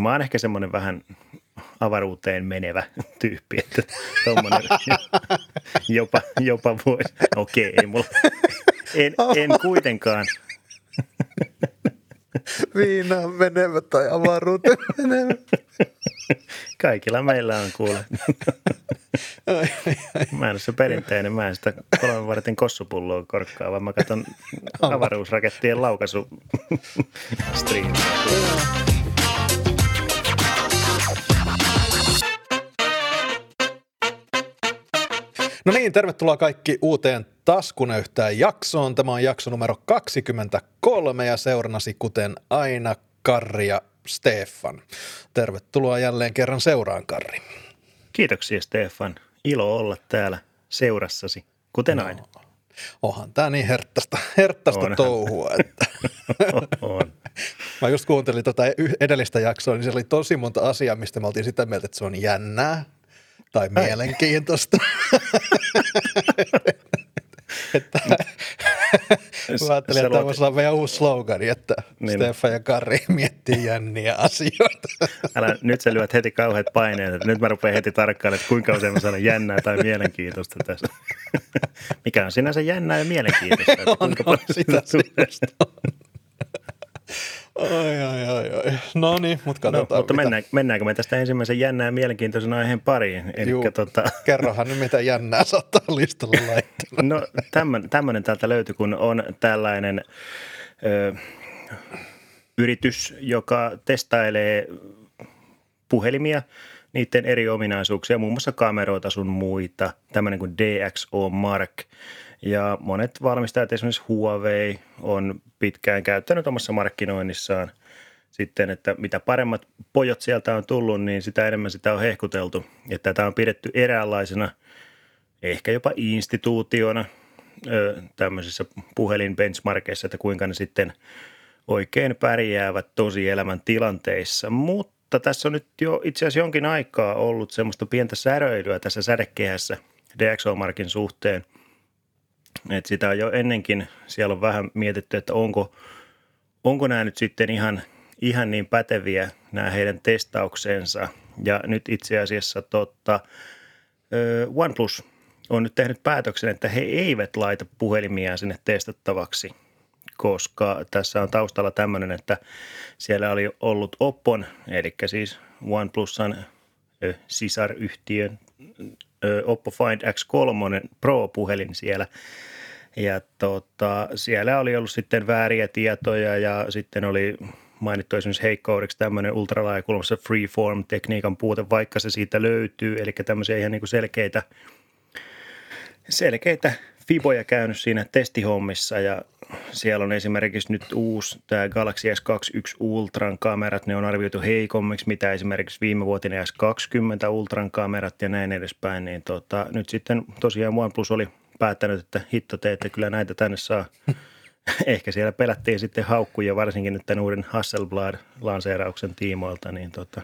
Mä oon ehkä semmoinen vähän avaruuteen menevä tyyppi, että tommonen jopa, jopa voisi. Okei, ei mulla, en, en kuitenkaan. Viinaan menevä tai avaruuteen menevä. Kaikilla meillä on kuule. Mä en ole se perinteinen, mä en sitä kolmen vartin kossupulloa korkkaa, vaan mä katson avaruusrakettien laukaisu No niin, tervetuloa kaikki uuteen Taskunöyhtään jaksoon. Tämä on jakso numero 23 ja seurannasi kuten aina Karri ja Stefan. Tervetuloa jälleen kerran seuraan, Karri. Kiitoksia, Stefan. Ilo olla täällä seurassasi, kuten no, aina. Onhan tämä niin herttästä, herttästä touhua. Että. on. Mä just kuuntelin tuota edellistä jaksoa, niin siellä oli tosi monta asiaa, mistä me oltiin sitä mieltä, että se on jännää tai mielenkiintoista. että, mä ajattelin, että tämä on meidän uusi slogan, että niin. Stefan ja Kari miettii jänniä asioita. Älä, nyt sä lyöt heti kauheat paineet, että nyt mä rupean heti tarkkailemaan, että kuinka usein mä sanon jännää tai mielenkiintoista tässä. Mikä on sinänsä jännää ja mielenkiintoista. Että on, kuinka on, sitä, sitä on. Oi, oi, oi, oi. No niin, mutta katsotaan. No, mutta mennään, mennäänkö me tästä ensimmäisen jännää ja mielenkiintoisen aiheen pariin? Juu, tota... kerrohan nyt mitä jännää saattaa listalla laittaa. No tämmöinen täältä löytyy, kun on tällainen ö, yritys, joka testailee puhelimia, niiden eri ominaisuuksia, muun muassa kameroita sun muita, tämmöinen kuin DxO Mark – ja monet valmistajat, esimerkiksi Huawei, on pitkään käyttänyt omassa markkinoinnissaan sitten, että mitä paremmat pojot sieltä on tullut, niin sitä enemmän sitä on hehkuteltu. Että tätä on pidetty eräänlaisena, ehkä jopa instituutiona tämmöisissä puhelinbenchmarkeissa, että kuinka ne sitten oikein pärjäävät tosielämän tilanteissa. Mutta tässä on nyt jo itse asiassa jonkin aikaa ollut semmoista pientä säröilyä tässä sädekehässä DxO-markin suhteen – et sitä on jo ennenkin, siellä on vähän mietitty, että onko, onko nämä nyt sitten ihan, ihan niin päteviä nämä heidän testauksensa. Ja nyt itse asiassa totta, OnePlus on nyt tehnyt päätöksen, että he eivät laita puhelimia sinne testattavaksi, koska tässä on taustalla tämmöinen, että siellä oli ollut Oppon, eli siis OnePlusan sisaryhtiön Oppo Find X3 Pro-puhelin siellä. Ja tota, siellä oli ollut sitten vääriä tietoja ja sitten oli mainittu esimerkiksi heikkoudeksi tämmöinen ultralaajakulmassa freeform-tekniikan puute, vaikka se siitä löytyy. Eli tämmöisiä ihan niin kuin selkeitä, selkeitä fiboja käynyt siinä testihommissa ja siellä on esimerkiksi nyt uusi tämä Galaxy S21 Ultran kamerat, ne on arvioitu heikommiksi, mitä esimerkiksi viime vuotinen S20 Ultran kamerat ja näin edespäin, niin tota, nyt sitten tosiaan OnePlus oli päättänyt, että hitto te, että kyllä näitä tänne saa. Ehkä siellä pelättiin sitten haukkuja, varsinkin nyt tämän uuden Hasselblad-lanseerauksen tiimoilta, niin tota,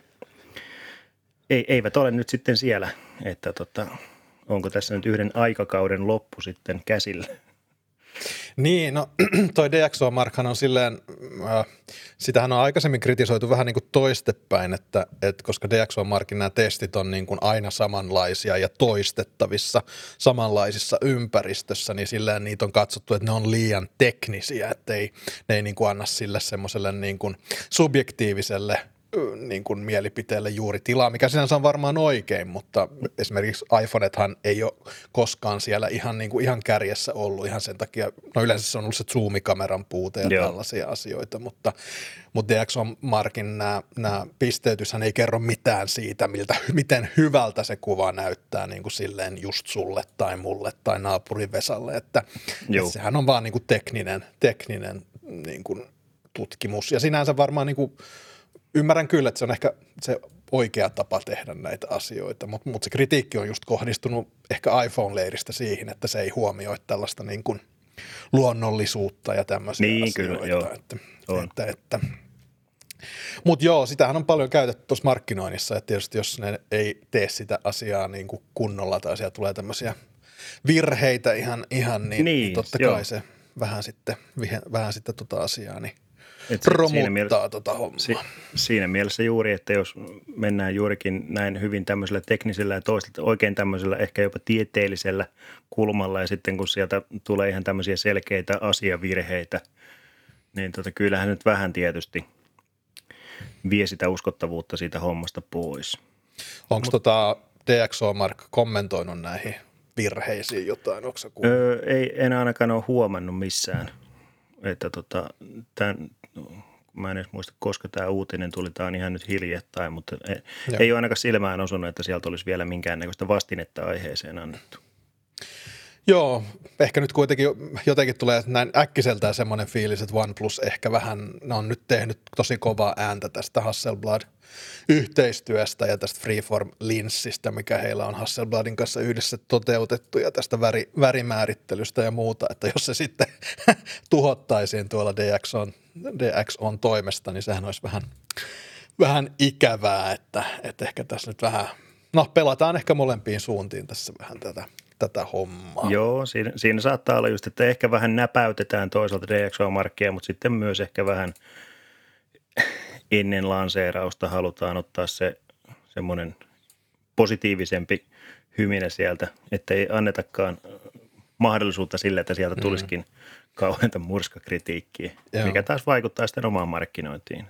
ei, eivät ole nyt sitten siellä, että tota, onko tässä nyt yhden aikakauden loppu sitten käsillä. Niin, no toi DxO Markhan on silleen, äh, sitähän on aikaisemmin kritisoitu vähän niin kuin toistepäin, että, että koska DxO Markin nämä testit on niin kuin aina samanlaisia ja toistettavissa samanlaisissa ympäristössä, niin silleen niitä on katsottu, että ne on liian teknisiä, että ei, ne ei niin kuin anna sille semmoiselle niin kuin subjektiiviselle niin kuin mielipiteelle juuri tilaa, mikä sinänsä on varmaan oikein, mutta esimerkiksi iPhonethan ei ole koskaan siellä ihan, niin kuin ihan kärjessä ollut. Ihan sen takia, no yleensä se on ollut se zoomikameran puute ja Joo. tällaisia asioita, mutta, mutta DxO Markin nämä, nämä pisteytyshän ei kerro mitään siitä, miltä, miten hyvältä se kuva näyttää niin kuin silleen just sulle tai mulle tai naapurin Vesalle, että, että sehän on vaan niin kuin tekninen, tekninen niin kuin tutkimus. Ja sinänsä varmaan niin kuin ymmärrän kyllä, että se on ehkä se oikea tapa tehdä näitä asioita, mutta mut se kritiikki on just kohdistunut ehkä iPhone-leiristä siihen, että se ei huomioi tällaista niin kuin luonnollisuutta ja tämmöisiä niin, asioita. Kyllä, joo. Että, on. että, että. Mutta joo, sitähän on paljon käytetty tuossa markkinoinnissa, että tietysti jos ne ei tee sitä asiaa niin kuin kunnolla tai siellä tulee tämmöisiä virheitä ihan, ihan niin, niin, niin totta joo. kai se vähän sitten, vähän sitten tota asiaa niin Et si- romuttaa mielessä- tota hommaa. Si- siinä mielessä juuri, että jos mennään juurikin näin hyvin tämmöisellä teknisellä ja toisaalta oikein tämmöisellä ehkä jopa tieteellisellä kulmalla ja sitten kun sieltä tulee ihan tämmöisiä selkeitä asiavirheitä, niin tota, kyllähän nyt vähän tietysti vie sitä uskottavuutta siitä hommasta pois. Onko tota DxO Mark kommentoinut näihin virheisiin jotain? Onko? Öö, ei, en ainakaan ole huomannut missään, että tota, tämän, mä en edes muista, koska tämä uutinen tuli, tämä on ihan nyt hiljattain, mutta ei, Joo. ei ole ainakaan silmään osunut, että sieltä olisi vielä minkäännäköistä vastinetta aiheeseen annettu. Joo, ehkä nyt kuitenkin jotenkin tulee näin äkkiseltään semmoinen fiilis, että OnePlus ehkä vähän, ne on nyt tehnyt tosi kovaa ääntä tästä Hasselblad-yhteistyöstä ja tästä Freeform-linssistä, mikä heillä on Hasselbladin kanssa yhdessä toteutettu ja tästä väri, värimäärittelystä ja muuta, että jos se sitten tuhottaisiin tuolla DxOn, DxOn toimesta, niin sehän olisi vähän, vähän ikävää, että, että ehkä tässä nyt vähän, no pelataan ehkä molempiin suuntiin tässä vähän tätä, tätä hommaa. Joo, siinä, siinä saattaa olla just, että ehkä vähän näpäytetään toisaalta DxO-markkia, mutta sitten myös ehkä vähän ennen lanseerausta halutaan ottaa se semmoinen positiivisempi hyminä sieltä, että ei annetakaan mahdollisuutta sille, että sieltä tulisikin kauheanta murskakritiikkiä, Joo. mikä taas vaikuttaa sitten omaan markkinointiin.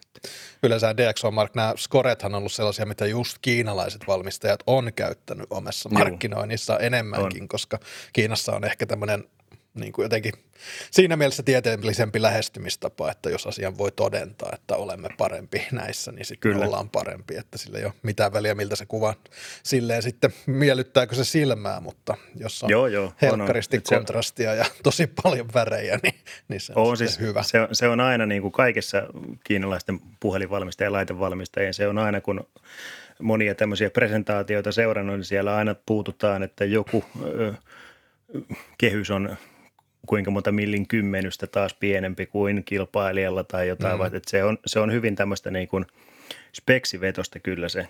Yleensä DxO Mark, nämä scorethan on ollut sellaisia, mitä just kiinalaiset valmistajat on käyttänyt omassa Juu. markkinoinnissa enemmänkin, on. koska Kiinassa on ehkä tämmöinen niin kuin jotenkin siinä mielessä tieteellisempi lähestymistapa, että jos asian voi todentaa, että olemme parempi näissä, niin sitten Kyllä. ollaan parempi, että sillä ei ole mitään väliä, miltä se kuva silleen sitten miellyttääkö se silmää, mutta jos on Joo, joo, on, on. helkkaristi Et se- kontrastia ja tosi paljon värejä, niin, niin se on, On siis, hyvä. Se, on, se on aina niin kuin kaikessa kiinalaisten puhelinvalmistajien ja laitevalmistajien, se on aina kun monia tämmöisiä presentaatioita seurannut, niin siellä aina puututaan, että joku ö, kehys on kuinka monta millin kymmenystä taas pienempi kuin kilpailijalla tai jotain, mm. että se on, se on hyvin tämmöistä niin kuin speksivetosta kyllä se.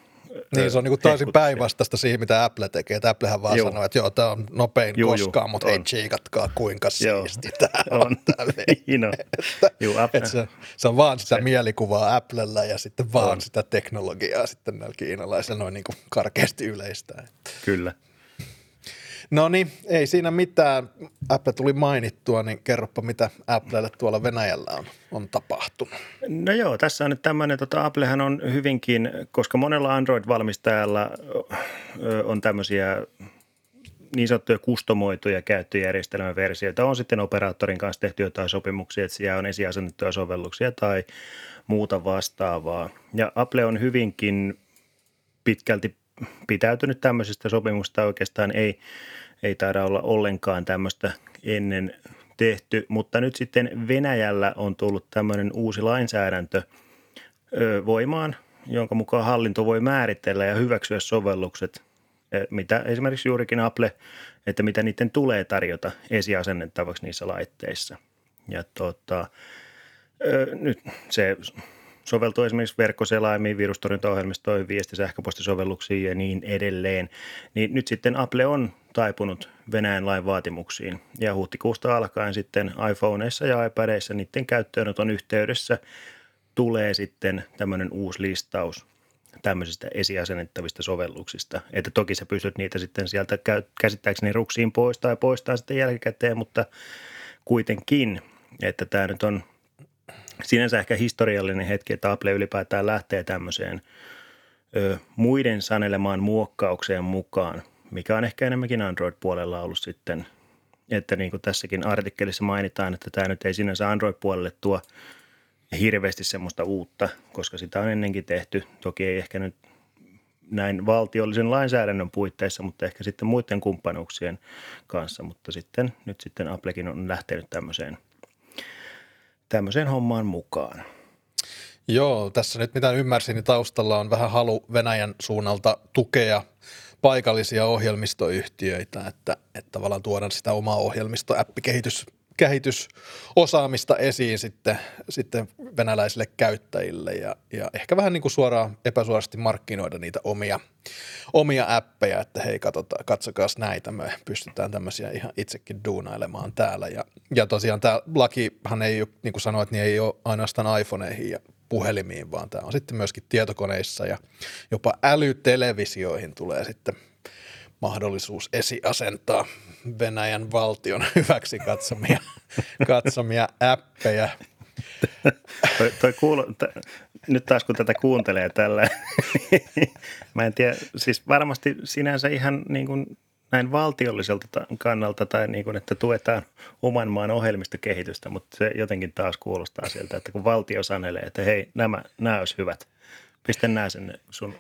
Niin, se on niinku täysin päinvastaista siihen, mitä Apple tekee. Että Applehän vaan sanoo, että joo, tämä on nopein Juu, koskaan, juu, mutta ei on. tsiikatkaa kuinka Joo. siisti tämä on. On. Niin on. Juu, Apple- se, se, on vaan sitä mielikuvaa Applella ja sitten vaan On. sitä teknologiaa sitten näillä kiinalaisilla noin niin kuin karkeasti yleistää. Kyllä. No niin, ei siinä mitään. Apple tuli mainittua, niin kerropa mitä Applelle tuolla Venäjällä on, on tapahtunut. No joo, tässä on nyt tämmöinen, tota Applehän on hyvinkin, koska monella Android-valmistajalla on tämmöisiä niin sanottuja kustomoituja käyttöjärjestelmäversioita. On sitten operaattorin kanssa tehty jotain sopimuksia, että siellä on esiasennettuja sovelluksia tai muuta vastaavaa. Ja Apple on hyvinkin pitkälti pitäytynyt tämmöisestä sopimusta. Oikeastaan ei, ei taida olla ollenkaan tämmöistä ennen tehty, mutta nyt sitten Venäjällä on tullut tämmöinen uusi lainsäädäntö voimaan, jonka mukaan hallinto voi määritellä ja hyväksyä sovellukset, mitä esimerkiksi juurikin Apple, että mitä niiden tulee tarjota esiasennettavaksi niissä laitteissa. Ja tota, nyt se soveltuu esimerkiksi verkkoselaimiin, virustorjuntaohjelmistoihin, viesti- sähköpostisovelluksiin ja niin edelleen. Niin nyt sitten Apple on taipunut Venäjän lain vaatimuksiin ja huhtikuusta alkaen sitten iPhoneissa ja iPadeissa niiden käyttöönoton yhteydessä tulee sitten tämmöinen uusi listaus tämmöisistä esiasennettavista sovelluksista. Että toki sä pystyt niitä sitten sieltä käsittääkseni ruksiin pois tai poistaa sitten jälkikäteen, mutta kuitenkin, että tämä nyt on sinänsä ehkä historiallinen hetki, että Apple ylipäätään lähtee tämmöiseen ö, muiden sanelemaan muokkaukseen mukaan, mikä on ehkä enemmänkin Android-puolella ollut sitten, että niin kuin tässäkin artikkelissa mainitaan, että tämä nyt ei sinänsä Android-puolelle tuo hirveästi semmoista uutta, koska sitä on ennenkin tehty. Toki ei ehkä nyt näin valtiollisen lainsäädännön puitteissa, mutta ehkä sitten muiden kumppanuuksien kanssa. Mutta sitten nyt sitten Applekin on lähtenyt tämmöiseen, tämmöiseen hommaan mukaan. Joo, tässä nyt mitä ymmärsin, niin taustalla on vähän halu Venäjän suunnalta tukea paikallisia ohjelmistoyhtiöitä, että, että tavallaan tuoda sitä omaa ohjelmisto, appikehitys kehitysosaamista esiin sitten, sitten venäläisille käyttäjille ja, ja ehkä vähän niin kuin suoraan epäsuorasti markkinoida niitä omia, omia appeja, että hei katsotaan, katsokaa näitä, me pystytään tämmöisiä ihan itsekin duunailemaan täällä. Ja, ja tosiaan tämä lakihan ei, niin kuin sanoit, niin ei ole ainoastaan iPhoneihin ja puhelimiin, vaan tämä on sitten myöskin tietokoneissa ja jopa älytelevisioihin tulee sitten mahdollisuus esiasentaa Venäjän valtion hyväksi katsomia, katsomia appeja. toi, toi kuulu, t- nyt taas kun tätä kuuntelee tällä, mä en tiedä, siis varmasti sinänsä ihan niin kuin näin valtiolliselta kannalta tai niin kuin, että tuetaan oman maan ohjelmistokehitystä, mutta se jotenkin taas kuulostaa sieltä, että kun valtio sanelee, että hei, nämä, nämä olisi hyvät, pistä nämä sinne sun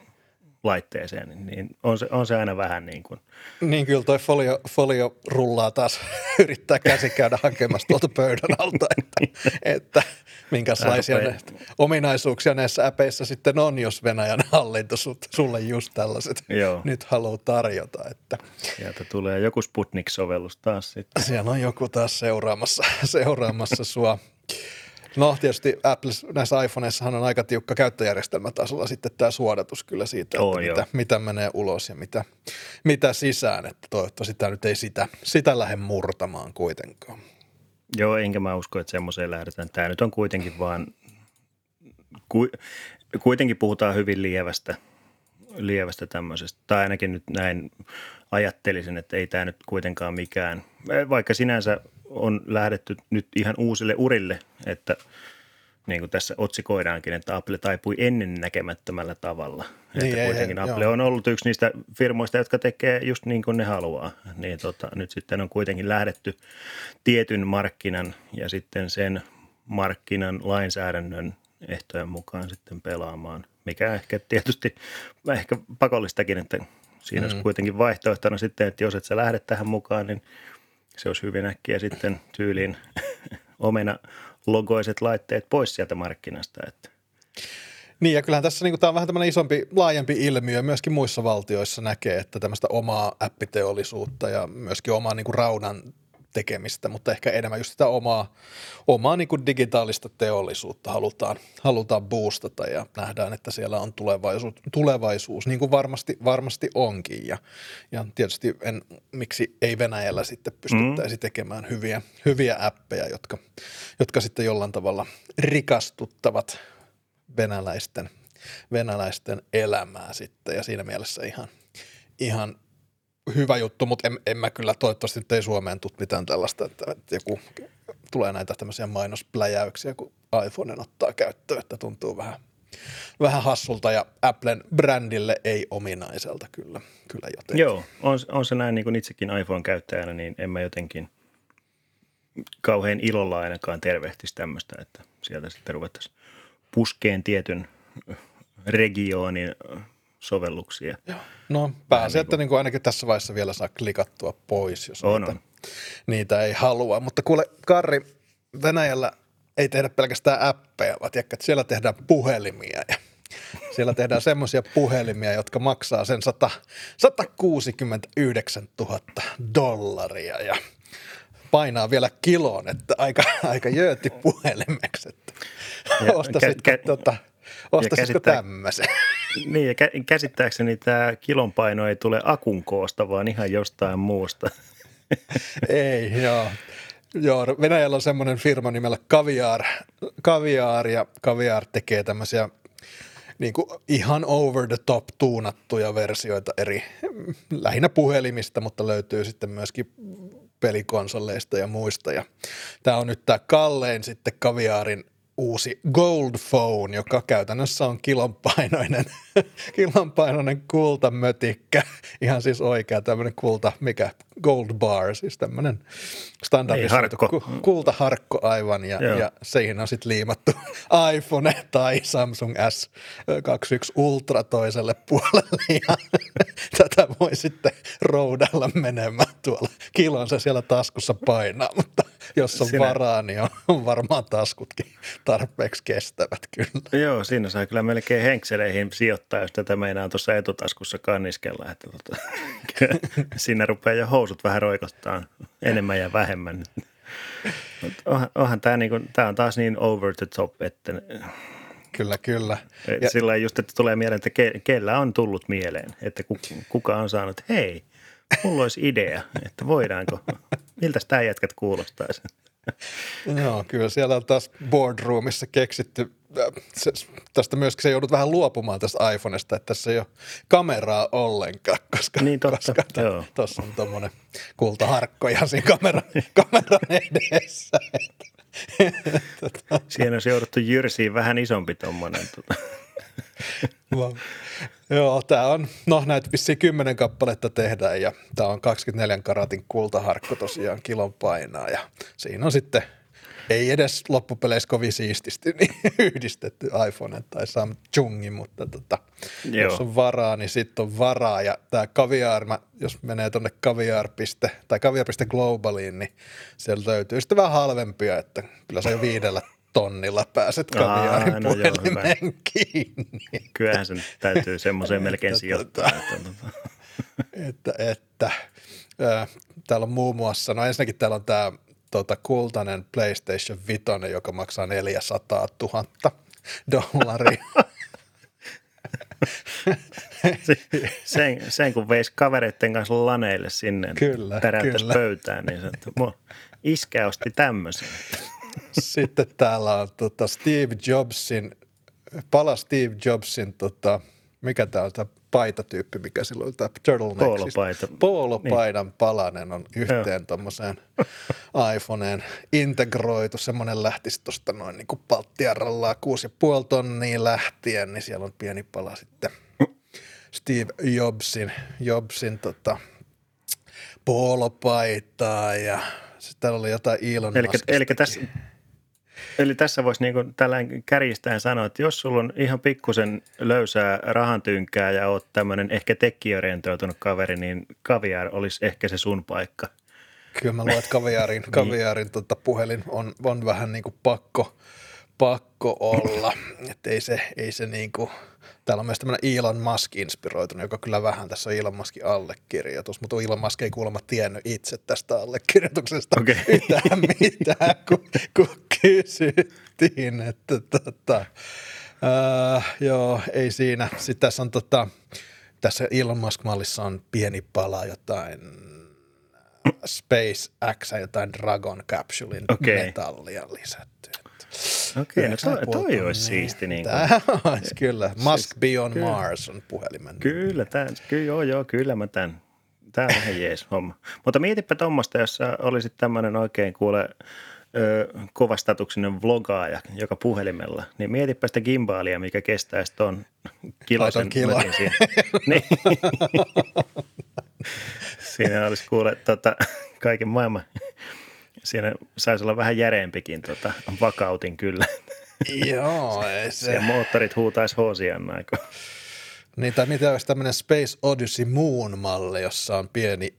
laitteeseen, niin on se, on se aina vähän niin kuin. Niin kyllä toi folio, folio rullaa taas, yrittää käsi käydä hakemassa tuolta pöydän alta, että, että minkälaisia ne, ominaisuuksia näissä äpeissä sitten on, jos Venäjän hallinto sulle just tällaiset Joo. nyt haluaa tarjota. Että. Sieltä tulee joku Sputnik-sovellus taas sitten. Siellä on joku taas seuraamassa, seuraamassa sua. No tietysti Apple näissä iPhoneissahan on aika tiukka käyttöjärjestelmätasolla sitten tämä suodatus kyllä siitä, että oh, mitä, mitä menee ulos ja mitä, mitä sisään, että toivottavasti tämä nyt ei sitä, sitä lähde murtamaan kuitenkaan. Joo, enkä mä usko, että semmoiseen lähdetään. Tämä nyt on kuitenkin vaan, ku, kuitenkin puhutaan hyvin lievästä, lievästä tämmöisestä. Tai ainakin nyt näin ajattelisin, että ei tämä nyt kuitenkaan mikään, vaikka sinänsä on lähdetty nyt ihan uusille urille, että niin kuin tässä otsikoidaankin, että Apple taipui ennen näkemättömällä tavalla. Niin, että kuitenkin ei, Apple joo. on ollut yksi niistä firmoista, jotka tekee just niin kuin ne haluaa. Niin tota, nyt sitten on kuitenkin lähdetty tietyn markkinan ja sitten sen markkinan lainsäädännön ehtojen mukaan sitten pelaamaan, mikä ehkä tietysti ehkä pakollistakin, että siinä mm. olisi kuitenkin vaihtoehtona sitten, että jos et sä lähde tähän mukaan, niin – se olisi hyvin äkkiä sitten tyyliin omena logoiset laitteet pois sieltä markkinasta. Että. Niin ja kyllähän tässä niin tämä on vähän tämmöinen isompi, laajempi ilmiö. Myöskin muissa valtioissa näkee, että tämmöistä omaa appiteollisuutta ja myöskin omaa niin raudan tekemistä, mutta ehkä enemmän just sitä omaa, omaa niin kuin digitaalista teollisuutta halutaan, halutaan boostata ja nähdään, että siellä on tulevaisuus, tulevaisuus niin kuin varmasti, varmasti onkin. Ja, ja tietysti en, miksi ei Venäjällä sitten pystyttäisi mm. tekemään hyviä, hyviä appeja, jotka, jotka sitten jollain tavalla rikastuttavat venäläisten, venäläisten elämää sitten ja siinä mielessä ihan, ihan hyvä juttu, mutta en, en mä kyllä toivottavasti nyt ei Suomeen tule mitään tällaista, että, että joku tulee näitä tämmöisiä mainospläjäyksiä, kun iPhone ottaa käyttöön, että tuntuu vähän, vähän hassulta ja Applen brändille ei ominaiselta kyllä, kyllä jotenkin. Joo, on, on se näin niin kuin itsekin iPhone-käyttäjänä, niin en mä jotenkin kauhean ilolla ainakaan tervehtisi tämmöistä, että sieltä sitten ruvettaisiin puskeen tietyn regioonin sovelluksia. No pääsee, niin että niin kuin ainakin tässä vaiheessa vielä saa klikattua pois, jos on, niitä, on. niitä ei halua. Mutta kuule Karri, Venäjällä ei tehdä pelkästään appeja, vaan tiedätkö, että siellä tehdään puhelimia ja siellä tehdään semmoisia puhelimia, jotka maksaa sen 100, 169 000 dollaria ja painaa vielä kiloon, että aika, aika jööti puhelimeksi. Että ostasitko, kä- tota, ostasitko tämmöisen? Niin, ja käsittääkseni tämä kilon paino ei tule akun koosta, vaan ihan jostain muusta. ei, joo. Joo, Venäjällä on semmoinen firma nimellä Kaviar, Kaviar ja Kaviar tekee tämmöisiä niin kuin ihan over the top tuunattuja versioita eri, lähinnä puhelimista, mutta löytyy sitten myöskin pelikonsoleista ja muista. Ja tämä on nyt tämä kallein sitten Kaviarin uusi Gold Phone, joka käytännössä on kilonpainoinen, kilonpainoinen kultamötikkä. Ihan siis oikea tämmöinen kulta, mikä Gold Bar, siis tämmöinen standardisoitu niin, kultaharkko aivan. Ja, ja siihen on sitten liimattu iPhone tai Samsung S21 Ultra toiselle puolelle. Ja tätä voi sitten roudalla menemään tuolla. Kilonsa siellä taskussa painaa, mutta jos on Sinä... varaa, niin on varmaan taskutkin tarpeeksi kestävät kyllä. Joo, siinä saa kyllä melkein henkseleihin sijoittaa, jos tätä meinaa tuossa etutaskussa kanniskella. Että tota, siinä rupeaa jo housut vähän roikottaa enemmän ja vähemmän. onhan, onhan tämä niinku, tää on taas niin over the top, että Kyllä, kyllä. ja, sillä just, että tulee mieleen, että ke, kellä on tullut mieleen, että kuka on saanut, hei, mulla olisi idea, että voidaanko, miltä tämä jätkät kuulostaisi. Joo, kyllä siellä on taas boardroomissa keksitty, äh, se, tästä myöskin se joudut vähän luopumaan tästä iPhonesta, että tässä ei ole kameraa ollenkaan, koska, niin totta, koska tuossa on tuommoinen kultaharkko ihan siinä kameran, kameran edessä. Siinä on jouduttu jyrsiin vähän isompi tuommoinen. Tuota. Joo, tämä on, no näitä vissiin kymmenen kappaletta tehdään ja tämä on 24 karatin kultaharkko tosiaan kilon painaa ja siinä on sitten ei edes loppupeleissä kovin siististi niin yhdistetty iPhone tai Samsungi, mutta tota, jos on varaa, niin sitten on varaa. Ja tämä kaviar, jos menee tuonne kaviar. tai kaviar.globaliin, niin sieltä löytyy sitten vähän halvempia, että kyllä se jo viidellä tonnilla pääset kaviaarin Aa, no puhelimeen joo, kiinni. Kyllähän sen täytyy semmoiseen melkein sijoittaa. Että, että, että äh, täällä on muun muassa, no ensinnäkin täällä on tämä tota, kultainen PlayStation 5, joka maksaa 400 000 dollaria. sen, sen, kun veisi kavereiden kanssa laneille sinne, kyllä, kyllä. pöytään, niin se, iskä osti tämmöisen. Sitten täällä on tota Steve Jobsin, pala Steve Jobsin, tota, mikä tämä on, tämä paitatyyppi, mikä silloin oli, tämä turtleneck. Poolopaita. Poolopaidan niin. palanen on yhteen tuommoiseen iPhoneen integroitu. Semmoinen lähtisi tuosta noin niin kuin palttiarrallaan 6,5 tonnia lähtien, niin siellä on pieni pala sitten Steve Jobsin, Jobsin tota, poolopaitaa ja sitten täällä oli jotain Elon eli, eli tässä, Eli tässä voisi niin tällainen kärjistäen sanoa, että jos sulla on ihan pikkusen löysää rahantynkää ja oot tämmöinen ehkä tekkiorientoitunut kaveri, niin kaviar olisi ehkä se sun paikka. Kyllä mä luulen, että kaviarin, niin. kaviarin tota, puhelin on, on vähän niin kuin pakko, pakko olla. Että ei se, ei se niin kuin, täällä on myös tämmöinen Elon Musk inspiroitunut, joka kyllä vähän tässä on Elon Muskin allekirjoitus, mutta Elon Musk ei kuulemma tiennyt itse tästä allekirjoituksesta okay. yhtään mitään, kun, kun kysyttiin, että tota, uh, joo, ei siinä. Sitten tässä on tota, tässä Elon Musk-mallissa on pieni pala jotain SpaceX, jotain Dragon Capsulein okay. metallia lisätty. Okei, no toi, toi olisi siisti. Niin kuin. Tämä olisi kyllä. Musk siis, Be on kyllä. Mars on puhelimen. Kyllä, tämän, kyllä, joo, joo, kyllä mä tämän. Tämä on ihan jees homma. Mutta mietipä tuommoista, jos sä olisit tämmöinen oikein kuule ö, kovastatuksinen vlogaaja joka puhelimella, niin mietipä sitä gimbaalia, mikä kestäisi tuon kilosen. kilo. niin. Siinä olisi kuule tota, kaiken maailman Siinä saisi olla vähän järeempikin tota, vakautin kyllä. Joo, ei se. Ja moottorit huutaisi hoosian Niin, tai mitä olisi tämmöinen Space Odyssey Moon-malli, jossa on pieni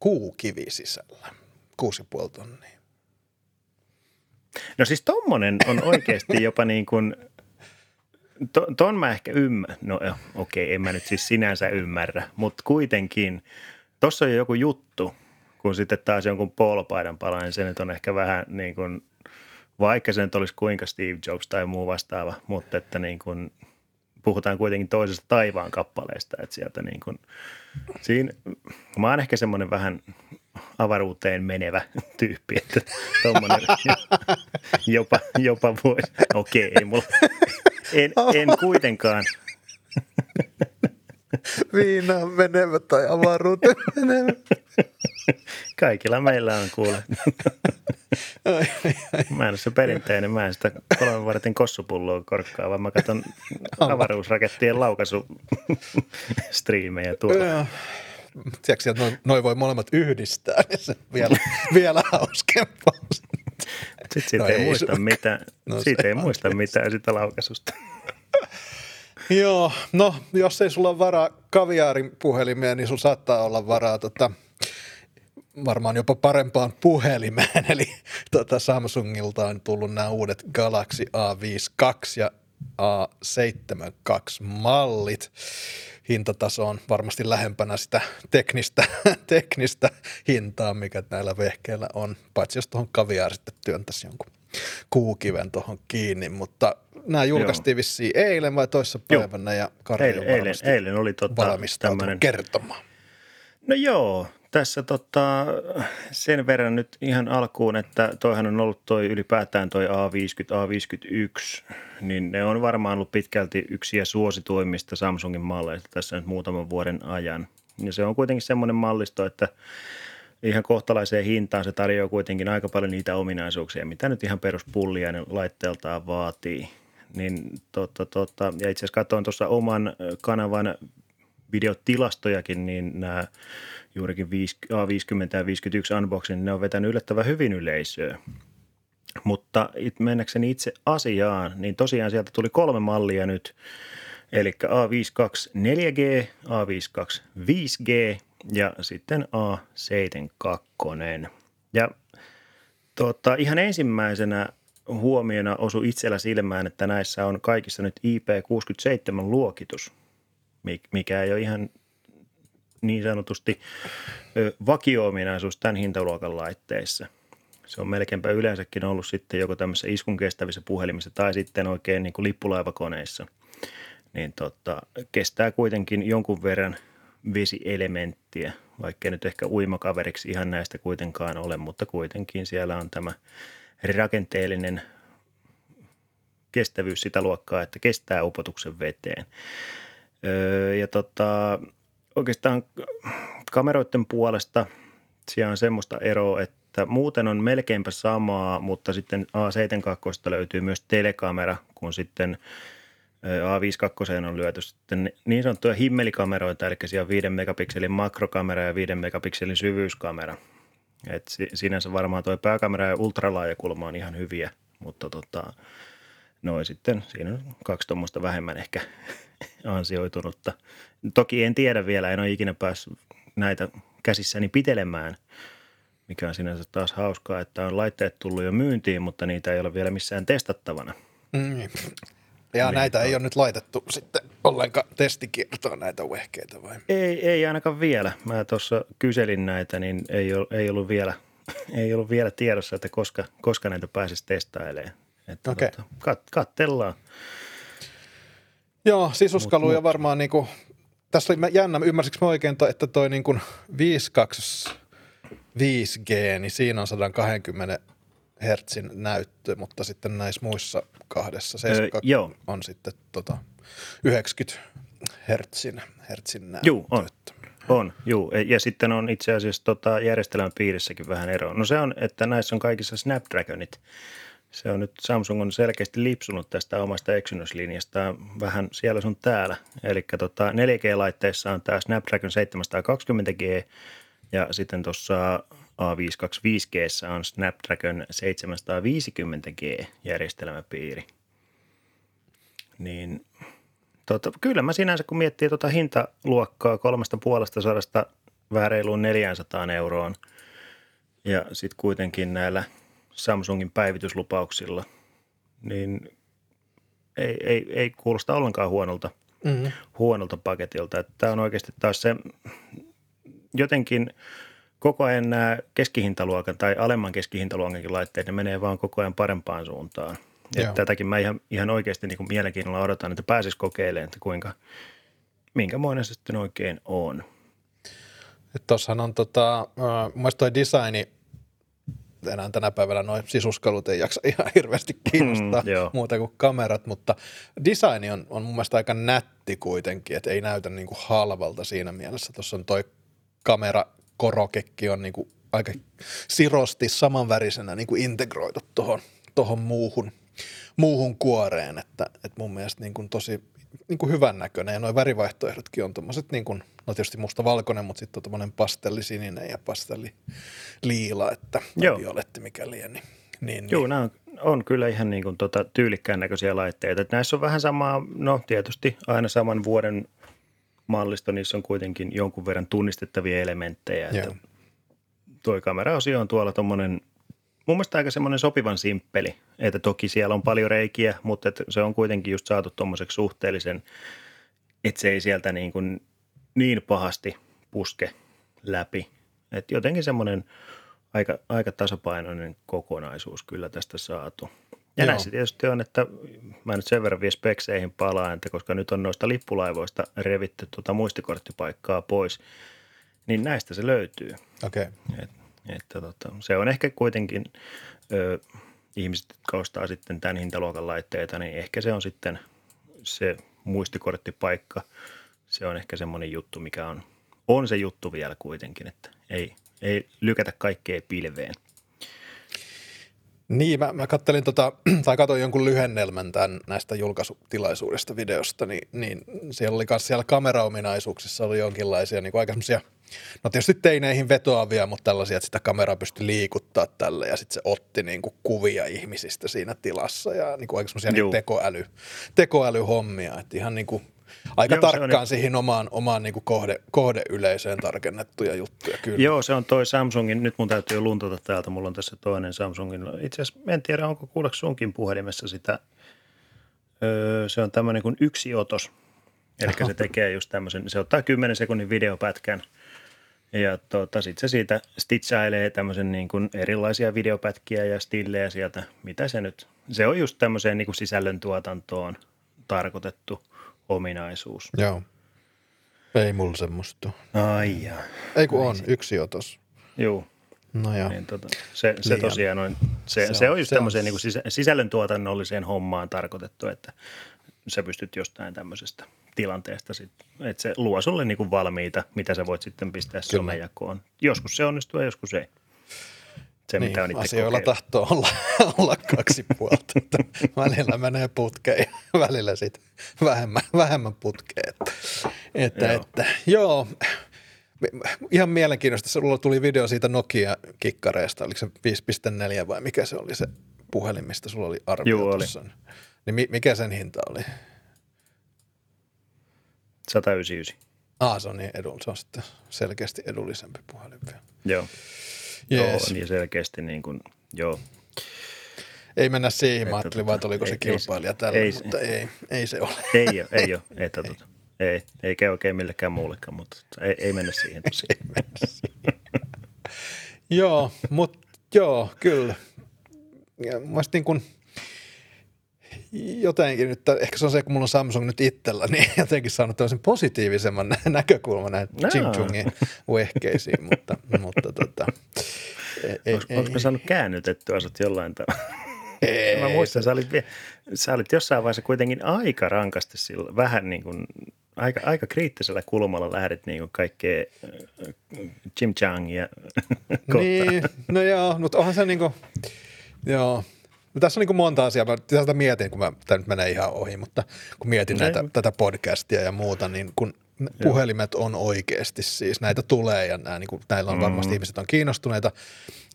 kuukivi sisällä, kuusi puoli tonnia. No siis tommonen on oikeasti jopa niin kuin, to, ton mä ehkä ymmärrän, no okei, okay, en mä nyt siis sinänsä ymmärrä, mutta kuitenkin, tossa on joku juttu, kun sitten taas jonkun polpaidan pala, niin se nyt on ehkä vähän niin kuin, vaikka se nyt olisi kuinka Steve Jobs tai muu vastaava, mutta että niin kuin, puhutaan kuitenkin toisesta taivaan kappaleesta, että sieltä niin kuin, siinä, mä oon ehkä semmoinen vähän avaruuteen menevä tyyppi, että tommonen, jopa, jopa voisi, okei, ei mulla, en, en kuitenkaan. Viinaan menevä tai avaruuteen menevä. Kaikilla meillä on kuule. Mä en ole se perinteinen, mä en sitä kolmen vartin kossupulloa korkkaa, vaan mä katson avaruusrakettien laukasustriimejä tuolla. Tiedätkö, että noin, noi voi molemmat yhdistää, niin se vielä, vielä hauskempaa. Sitten siitä no ei, ei muista mitään, no siitä ei muista mitään sitä laukasusta. Joo, no jos ei sulla ole varaa kaviaarin puhelimeen, niin sulla saattaa olla varaa tota, varmaan jopa parempaan puhelimeen, eli tota Samsungilta on tullut nämä uudet Galaxy A52 ja A72-mallit. Hintataso on varmasti lähempänä sitä teknistä, teknistä hintaa, mikä näillä vehkeillä on, paitsi jos tuohon kaviaan sitten työntäisi jonkun kuukiven tuohon kiinni, mutta nämä julkaistiin Joo. vissiin eilen vai toissa päivänä ja Karri eilen, eilen, eilen oli tota, tämmöinen kertomaan. No joo, tässä tota, sen verran nyt ihan alkuun, että toihan on ollut toi ylipäätään toi A50, A51, niin ne on varmaan ollut pitkälti yksiä suosituimmista Samsungin malleista tässä nyt muutaman vuoden ajan. Ja se on kuitenkin semmoinen mallisto, että ihan kohtalaiseen hintaan se tarjoaa kuitenkin aika paljon niitä ominaisuuksia, mitä nyt ihan peruspulliainen laitteeltaan vaatii. Niin, tota, tota, ja itse asiassa katsoin tuossa oman kanavan videotilastojakin, niin nämä juurikin A50 ja 51 unboxing, ne on vetänyt yllättävän hyvin yleisöä. Mutta mennäkseni itse asiaan, niin tosiaan sieltä tuli kolme mallia nyt, eli A52 4G, A52 5G ja sitten A72. Ja tota, ihan ensimmäisenä huomiona osui itsellä silmään, että näissä on kaikissa nyt IP67-luokitus, mikä ei ole ihan niin sanotusti vakio-ominaisuus tämän hintaluokan laitteissa. Se on melkeinpä yleensäkin ollut sitten joko tämmöisissä iskun kestävissä puhelimissa tai sitten oikein niin kuin lippulaivakoneissa. Niin tota, kestää kuitenkin jonkun verran vesielementtiä, vaikka nyt ehkä uimakaveriksi ihan näistä kuitenkaan ole, mutta kuitenkin siellä on tämä rakenteellinen kestävyys sitä luokkaa, että kestää upotuksen veteen. Öö, ja tota, oikeastaan kameroiden puolesta siellä on semmoista eroa, että muuten on melkeinpä samaa, mutta sitten A72 löytyy myös telekamera, kun sitten A52 on lyöty sitten niin sanottuja himmelikameroita, eli siellä on 5 megapikselin makrokamera ja 5 megapikselin syvyyskamera. Et sinänsä varmaan tuo pääkamera ja ultralaajakulma on ihan hyviä, mutta tota, noin sitten siinä on kaksi tuommoista vähemmän ehkä ansioitunutta. Toki en tiedä vielä, en ole ikinä päässyt näitä käsissäni pitelemään, mikä on sinänsä taas hauskaa, että on laitteet tullut jo myyntiin, mutta niitä ei ole vielä missään testattavana. Mm. Ja niin, näitä ei ole nyt laitettu sitten ollenkaan testikiertoon näitä vehkeitä vai? Ei, ei ainakaan vielä. Mä tuossa kyselin näitä, niin ei, ole, ei, ollut vielä, ei ollut vielä tiedossa, että koska, koska näitä pääsisi testailemaan. Että okay. tota, kat, kattellaan. Joo, sisuskaluja varmaan niin kuin, tässä oli jännä, ymmärsikö mä oikein, että toi niin kuin 5.2 5G, niin siinä on 120 hertsin näyttö, mutta sitten näissä muissa kahdessa 72 öö, on sitten tota 90 hertsin, hertsin näyttö. Joo, on. On, juu. E, ja sitten on itse asiassa tota järjestelmän piirissäkin vähän eroa. No se on, että näissä on kaikissa Snapdragonit. Se on nyt, Samsung on selkeästi lipsunut tästä omasta Exynos-linjasta vähän siellä sun täällä. Eli tota 4G-laitteissa on tämä Snapdragon 720G ja sitten tuossa A525G on Snapdragon 750G järjestelmäpiiri. Niin tota, kyllä mä sinänsä kun miettii tuota hintaluokkaa kolmesta puolesta sadasta vähän reiluun 400 euroon ja sitten kuitenkin näillä Samsungin päivityslupauksilla, niin ei, ei, ei kuulosta ollenkaan huonolta, mm-hmm. huonolta paketilta. Tämä on oikeasti taas se jotenkin – koko ajan nämä keskihintaluokan tai alemman keskihintaluokankin laitteet, ne menee vaan koko ajan parempaan suuntaan. Että tätäkin mä ihan, ihan oikeasti niin kuin mielenkiinnolla odotan, että pääsis kokeilemaan, että kuinka, minkämoinen se sitten oikein on. Tuossahan on tota, äh, mun toi designi, enää tänä päivänä noin sisuskalut ei jaksa ihan hirveästi kiinnostaa mm, muuta kuin kamerat, mutta designi on, on mun mielestä aika nätti kuitenkin, että ei näytä niin kuin halvalta siinä mielessä. Tuossa on toi kamera korokekki on niin kuin aika sirosti samanvärisenä niin kuin integroitu tuohon tohon muuhun, muuhun kuoreen, että, että mun mielestä niin kuin tosi niin kuin hyvän näköinen ja nuo värivaihtoehdotkin on tuommoiset niin kuin, no tietysti musta-valkoinen, mutta sitten on tuommoinen pastellisininen ja pastelliliila, että Joo. violetti mikä liian. Niin, niin, Joo, niin. nämä on, on kyllä ihan niin kuin tota, tyylikkään näköisiä laitteita. Että näissä on vähän samaa, no tietysti aina saman vuoden mallisto, niissä on kuitenkin jonkun verran tunnistettavia elementtejä. Että tuo kameraosio on tuolla tuommoinen mun mielestä aika semmoinen sopivan simppeli, että toki siellä on paljon reikiä, mutta että se on kuitenkin just saatu tuommoiseksi suhteellisen, että se ei sieltä niin, kuin niin pahasti puske läpi. Että jotenkin semmoinen aika, aika tasapainoinen kokonaisuus kyllä tästä saatu. Ja Joo. näissä tietysti on, että mä nyt sen verran vielä spekseihin palaan, että koska nyt on noista lippulaivoista revitty tuota muistikorttipaikkaa pois, niin näistä se löytyy. Okei. Okay. Et, että tota, se on ehkä kuitenkin, ö, ihmiset, jotka ostaa sitten tämän hintaluokan laitteita, niin ehkä se on sitten se muistikorttipaikka. Se on ehkä semmoinen juttu, mikä on, on se juttu vielä kuitenkin, että ei, ei lykätä kaikkea pilveen. Niin, mä, mä kattelin tota, tai katsoin jonkun lyhennelmän tämän näistä julkaisutilaisuudesta videosta, niin, niin siellä oli myös siellä kameraominaisuuksissa oli jonkinlaisia niin kuin aika semmoisia, no tietysti teineihin vetoavia, mutta tällaisia, että sitä kameraa pystyi liikuttaa tälle ja sitten se otti niin kuin kuvia ihmisistä siinä tilassa ja niin kuin aika semmoisia niin tekoäly, tekoälyhommia, että ihan niin kuin aika Joo, tarkkaan on, siihen omaan, omaan niin kuin kohde, kohdeyleisöön tarkennettuja juttuja. Kyllä. Joo, se on toi Samsungin, nyt mun täytyy luntata täältä, mulla on tässä toinen Samsungin. Itse asiassa en tiedä, onko kuuleeko sunkin puhelimessa sitä, öö, se on tämmöinen kuin yksi otos. Eli se tekee just tämmöisen, se ottaa 10 sekunnin videopätkän ja tota, sitten se siitä stitchailee tämmöisen niin kuin erilaisia videopätkiä ja stillejä sieltä, mitä se nyt, se on just tämmöiseen niin kuin sisällöntuotantoon tarkoitettu – ominaisuus. Joo. Ei mulla semmoista. Ai jaa. Ei kun on, yksi otos. Joo. No joo. Niin, tota, se, se tosiaan on, se, se, se on just tämmöiseen niin sisä, sisällöntuotannolliseen hommaan tarkoitettu, että sä pystyt jostain tämmöisestä tilanteesta, sit, että se luo sulle niin kuin valmiita, mitä sä voit sitten pistää somejakoon. Joskus se onnistuu ja joskus ei se, niin, mitä on asioilla kokeillut. tahtoo olla, olla kaksi puolta. Että välillä menee putkeen ja välillä sitten vähemmän, vähemmän putkeen. Että, että, joo. että, joo, ihan mielenkiintoista. Sulla tuli video siitä Nokia-kikkareesta, oliko se 5.4 vai mikä se oli se puhelin, mistä sulla oli arvio Joo, tuossa. Oli. Niin mikä sen hinta oli? 199. Ah, se on niin edullinen. Se on sitten selkeästi edullisempi puhelin vielä. Joo. Yes. Joo, niin selkeästi niin kuin, joo. Ei mennä siihen, mä ajattelin vaan, että oliko ei, se kilpailija ei, tällä, ei, mutta ei, ei se ole. Ei ole, ei ole, ei, tota, ei. ei eikä oikein millekään muullekaan, mutta ei, ei mennä siihen ei mennä siihen. joo, mutta joo, kyllä. Ja niin kuin – jotenkin nyt, ehkä se on se, kun mulla on Samsung nyt itsellä, niin jotenkin saanut tämmöisen positiivisemman näkökulman näihin no. Ching vehkeisiin, mutta, mutta tota, ei, Olisiko me saanut käännytettyä sut jollain tavalla? Ei, Mä muistan, sä olit, sä olit jossain vaiheessa kuitenkin aika rankasti sillä, vähän niin kuin, aika, aika kriittisellä kulmalla lähdit niin kuin kaikkea Jim Changia Niin, no joo, mutta onhan se niin kuin, joo, No tässä on niin kuin monta asiaa. Mä tätä mietin, kun mä, tämä nyt menee ihan ohi, mutta kun mietin näitä, tätä podcastia ja muuta, niin kun puhelimet on oikeasti siis, näitä tulee ja nämä, niin kuin, näillä on varmasti mm. ihmiset on kiinnostuneita,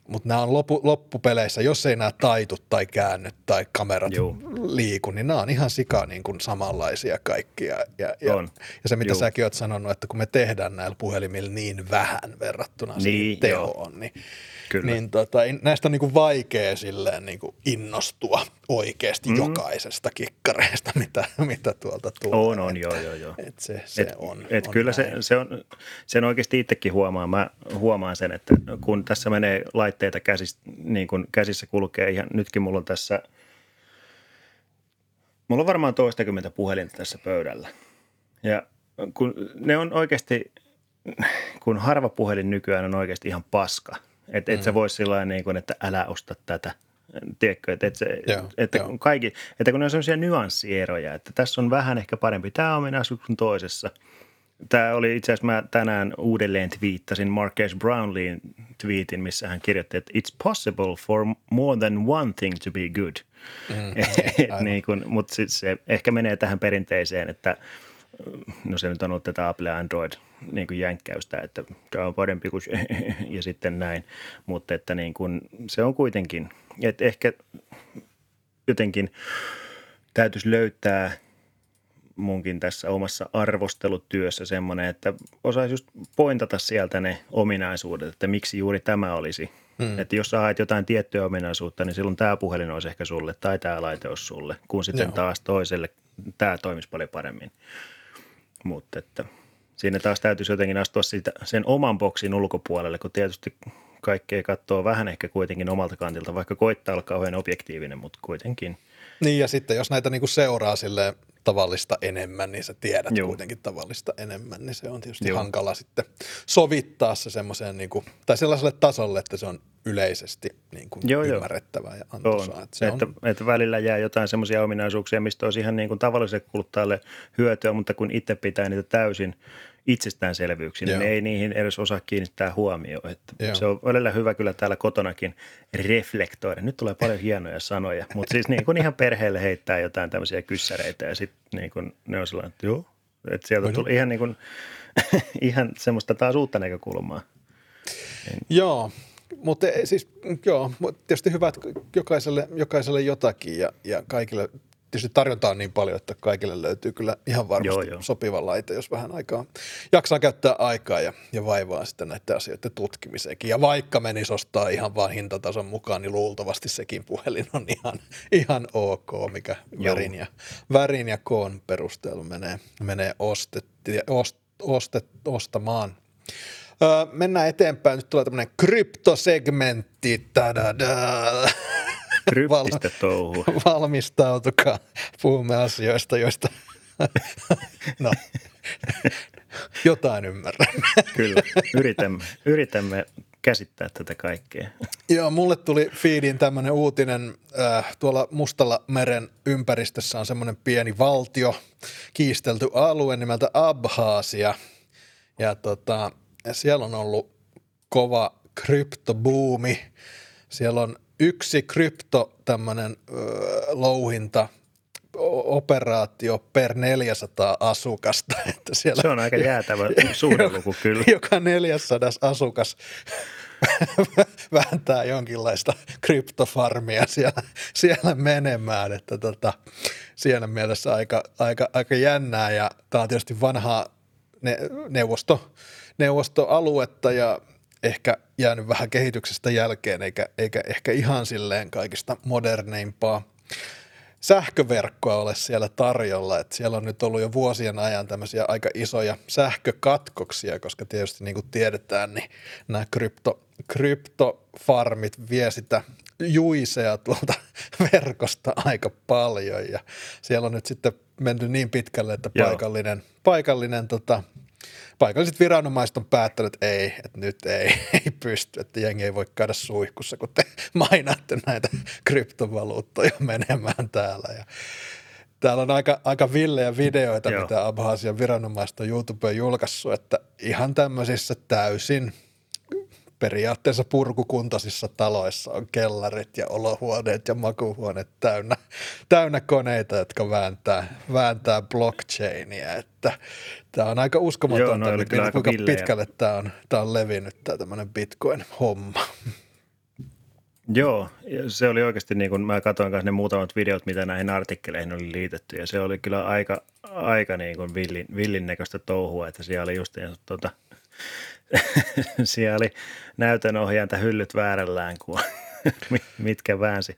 mutta nämä on loppu, loppupeleissä, jos ei nämä taitu tai käänny tai kamerat Joo. liiku, niin nämä on ihan sika niin kuin samanlaisia kaikkia. Ja, ja, on. ja se, mitä Joo. säkin oot sanonut, että kun me tehdään näillä puhelimilla niin vähän verrattuna niin, siihen tehoon, niin Kyllä. Niin tota, näistä on niin kuin vaikea silleen niin kuin innostua oikeasti mm. jokaisesta kikkareista, mitä, mitä tuolta tulee. On, on, joo, joo, joo. Et se, se et, on. Et on kyllä se, se, on, sen oikeasti itsekin huomaan. Mä huomaan sen, että kun tässä menee laitteita käsissä, niin kuin käsissä kulkee ihan, nytkin mulla on tässä, mulla on varmaan toistakymmentä puhelinta tässä pöydällä. Ja kun ne on oikeasti, kun harva puhelin nykyään on oikeasti ihan paska – että mm. et sä vois sillä niin kuin, että älä osta tätä. Tiedätkö, että, et se, joo, että, joo. Kaikki, että kun ne on sellaisia nyanssieroja, että tässä on vähän ehkä parempi tämä ominaisuus kuin toisessa. Tämä oli itse asiassa, mä tänään uudelleen twiittasin Marques Brownleyn tweetin, missä hän kirjoitti, että it's possible for more than one thing to be good. Mm, niin kuin, mutta sit se ehkä menee tähän perinteiseen, että – no se nyt on ollut tätä Apple Android niin kuin jänkkäystä, että tämä on parempi kuin ja sitten näin, mutta että niin kuin, se on kuitenkin, että ehkä jotenkin täytyisi löytää munkin tässä omassa arvostelutyössä semmoinen, että osaisi just pointata sieltä ne ominaisuudet, että miksi juuri tämä olisi Hmm. Että jos sä haet jotain tiettyä ominaisuutta, niin silloin tämä puhelin olisi ehkä sulle tai tämä laite olisi sulle, kun sitten Joo. taas toiselle tämä toimisi paljon paremmin. Mutta että siinä taas täytyisi jotenkin astua siitä, sen oman boksin ulkopuolelle, kun tietysti kaikkea katsoo vähän ehkä kuitenkin omalta kantilta, vaikka koittaa olla kauhean objektiivinen, mutta kuitenkin. Niin ja sitten jos näitä niinku seuraa sille tavallista enemmän, niin sä tiedät Joo. kuitenkin tavallista enemmän, niin se on tietysti Joo. hankala sitten sovittaa se semmoiseen, niinku, tai sellaiselle tasolle, että se on yleisesti niin kuin Joo, ymmärrettävää ja antoisaa. Että, se että, on... että välillä jää jotain semmoisia ominaisuuksia, mistä olisi ihan niin kuin tavalliselle kuluttajalle hyötyä, mutta kun itse pitää niitä täysin itsestäänselvyyksiä, niin ei niihin edes osaa kiinnittää huomioon. Että se on välillä hyvä kyllä täällä kotonakin reflektoida. Nyt tulee paljon hienoja sanoja, mutta siis niin kuin ihan perheelle heittää jotain tämmöisiä kyssäreitä ja sitten niin kuin ne on sellainen, että joo, että sieltä tulee ihan, niin kuin, ihan semmoista taas uutta näkökulmaa. Niin. Joo, mutta siis joo, tietysti hyvä, että jokaiselle, jokaiselle jotakin ja, ja kaikille tietysti tarjontaa on niin paljon, että kaikille löytyy kyllä ihan varmasti joo, joo. sopiva laite, jos vähän aikaa jaksaa käyttää aikaa ja, ja vaivaa sitten näiden asioiden tutkimiseenkin. Ja vaikka menisi ostaa ihan vaan hintatason mukaan, niin luultavasti sekin puhelin on ihan, ihan ok, mikä värin ja, värin ja koon perusteella menee, menee ostet, ost, ostet, ostamaan. Öö, mennään eteenpäin. Nyt tulee tämmöinen kryptosegmentti. Tadada. Kryptistä touhua. Valmistautukaa. Puhumme asioista, joista no, jotain ymmärrämme. Kyllä, yritämme, yritämme käsittää tätä kaikkea. Joo, mulle tuli feediin tämmöinen uutinen. Äh, tuolla Mustalla meren ympäristössä on semmoinen pieni valtio, kiistelty alue nimeltä Abhaasia. Ja tota, siellä on ollut kova kryptobuumi. Siellä on yksi krypto tämmöinen louhinta operaatio per 400 asukasta. Että siellä, se on aika jäätävä suhdeluku kyllä. Joka 400 asukas vääntää jonkinlaista kryptofarmia siellä, siellä menemään, että tota, siinä mielessä aika, aika, aika jännää ja tämä on tietysti vanhaa ne, neuvosto, neuvostoaluetta ja ehkä jäänyt vähän kehityksestä jälkeen, eikä, eikä ehkä ihan silleen kaikista moderneimpaa sähköverkkoa ole siellä tarjolla. että siellä on nyt ollut jo vuosien ajan tämmöisiä aika isoja sähkökatkoksia, koska tietysti niin kuin tiedetään, niin nämä krypto, kryptofarmit vie sitä juisea tuolta verkosta aika paljon ja siellä on nyt sitten menty niin pitkälle, että paikallinen, paikallinen tota, paikalliset viranomaiset on päättänyt, että ei, että nyt ei, ei pysty, että jengi ei voi käydä suihkussa, kun te mainatte näitä kryptovaluuttoja menemään täällä. Ja täällä on aika, aika villejä videoita, Joo. mitä Abhasian viranomaiset on YouTubeen julkaissut, että ihan tämmöisissä täysin – periaatteessa purkukuntoisissa taloissa on kellarit ja olohuoneet ja makuuhuoneet täynnä, täynnä koneita, jotka vääntää, vääntää blockchainia. Että tämä on aika uskomatonta, Joo, miten, kuinka aika pitkälle tämä on, tämä on levinnyt, tämä tämmöinen bitcoin-homma. Joo, se oli oikeasti niin kuin mä katsoin kanssa ne muutamat videot, mitä näihin artikkeleihin oli liitetty ja se oli kyllä aika, aika niin kuin villin, villin näköistä touhua, että siellä oli just tuota, siellä oli näytönohjainta hyllyt väärällään, kun mitkä väänsi,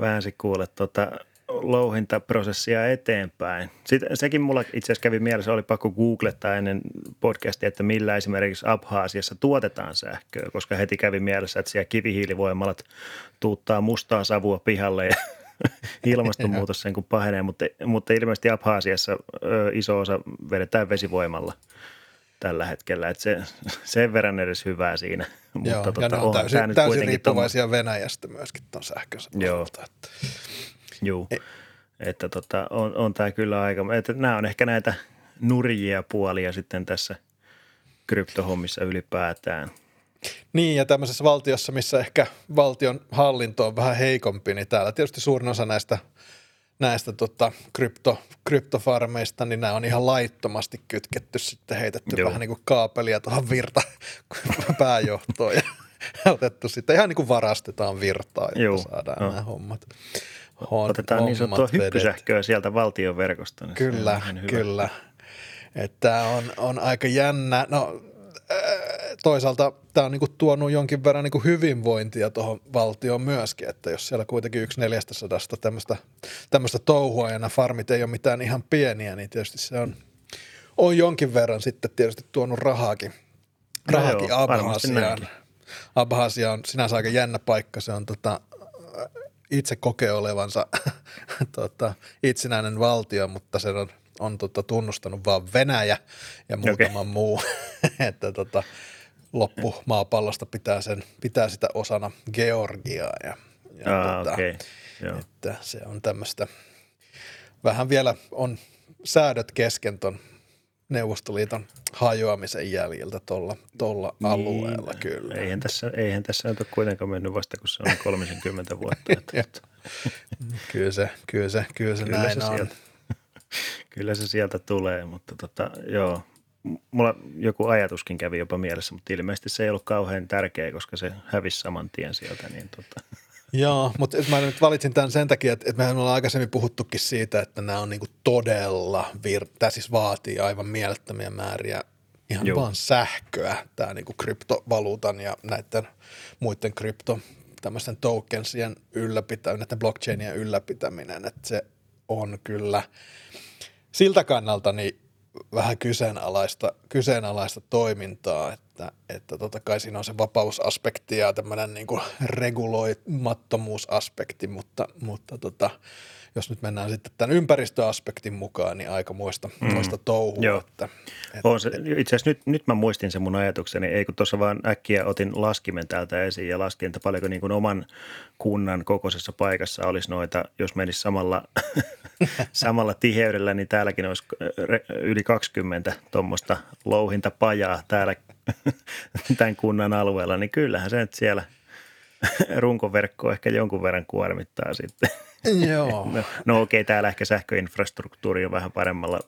väänsi kuule tota, louhintaprosessia eteenpäin. Sitten, sekin mulla itse asiassa kävi mielessä, oli pakko googlettaa ennen podcastia, että millä esimerkiksi Abhaasiassa tuotetaan sähköä, koska heti kävi mielessä, että siellä kivihiilivoimalat tuuttaa mustaa savua pihalle ja ilmastonmuutos sen kun pahenee, mutta, mutta ilmeisesti Abhaasiassa iso osa vedetään vesivoimalla – tällä hetkellä. Että se, sen verran edes hyvää siinä. Joo, Mutta ja tota, ne on täysin, täysin riippuvaisia tom... Venäjästä myöskin tuon sähkönsä Joo. Että... Joo. E- että tota, on, on tämä kyllä aika, että nämä on ehkä näitä nurjia puolia sitten tässä kryptohommissa ylipäätään. Niin, ja tämmöisessä valtiossa, missä ehkä valtion hallinto on vähän heikompi, niin täällä tietysti suurin osa näistä – näistä tota, krypto, kryptofarmeista, niin nämä on ihan laittomasti kytketty sitten, heitetty Joo. vähän niin kuin kaapelia tuohon virta pääjohtoon ja otettu sitten ihan niin kuin varastetaan virtaa, että Joo. saadaan no. nämä hommat. Hon, Otetaan niin sanottua hyppysähköä sieltä valtion verkosta. Niin kyllä, kyllä. Että on, on aika jännä. No, äh, toisaalta tämä on niinku tuonut jonkin verran niinku hyvinvointia tuohon valtioon myöskin, että jos siellä kuitenkin yksi neljästä sadasta tämmöistä touhua ja nämä farmit ei ole mitään ihan pieniä, niin tietysti se on, on jonkin verran sitten tietysti tuonut rahaakin, No rahaakin varmasti Abhasiaan. Abhasia on sinänsä aika jännä paikka, se on tota, itse kokee olevansa tota, itsenäinen valtio, mutta sen on, on tota, tunnustanut vain Venäjä ja muutama Okei. muu, että tota, loppu maapallosta pitää, sen, pitää sitä osana Georgiaa ja, ja Ah, tota. Joo. että se on tämmöistä, vähän vielä on säädöt kesken ton Neuvostoliiton hajoamisen jäljiltä tuolla tolla alueella kyllä. Niin. Eihän tässä, eihän tässä nyt ole kuitenkaan mennyt vasta, kun se on 30 vuotta. Että, Kyllä se, kyllä se, kyllä se kyllä, näin se on. sieltä, kyllä se sieltä tulee, mutta tota, joo. Mulla joku ajatuskin kävi jopa mielessä, mutta ilmeisesti se ei ollut kauhean tärkeä, koska se hävisi saman tien sieltä. Niin tota, Joo, mutta mä nyt valitsin tämän sen takia, että, että mehän ollaan aikaisemmin puhuttukin siitä, että nämä on niinku todella, vir- tämä siis vaatii aivan mielettömiä määriä ihan Joo. vaan sähköä, tämä niinku kryptovaluutan ja näiden muiden krypto tämmöisten tokensien ylläpitäminen, näiden blockchainien ylläpitäminen, että se on kyllä siltä kannalta niin vähän kyseenalaista, kyseenalaista toimintaa, että, että totta kai siinä on se vapausaspekti ja tämmöinen niin kuin reguloimattomuusaspekti, mutta, mutta tota, jos nyt mennään sitten tämän ympäristöaspektin mukaan, niin aika muista, mm. muista touhua. Joo. Että, on se, itse asiassa nyt, nyt mä muistin sen mun ajatukseni, ei kun tuossa vaan äkkiä otin laskimen täältä esiin ja laskin, että paljonko niin kuin oman kunnan kokoisessa paikassa olisi noita, jos menisi samalla, samalla tiheydellä, niin täälläkin olisi re- yli 20 tuommoista louhintapajaa täällä tämän kunnan alueella, niin kyllähän se nyt siellä runkoverkko ehkä jonkun verran kuormittaa sitten. Joo. No, no okei, täällä ehkä sähköinfrastruktuuri on vähän paremmalla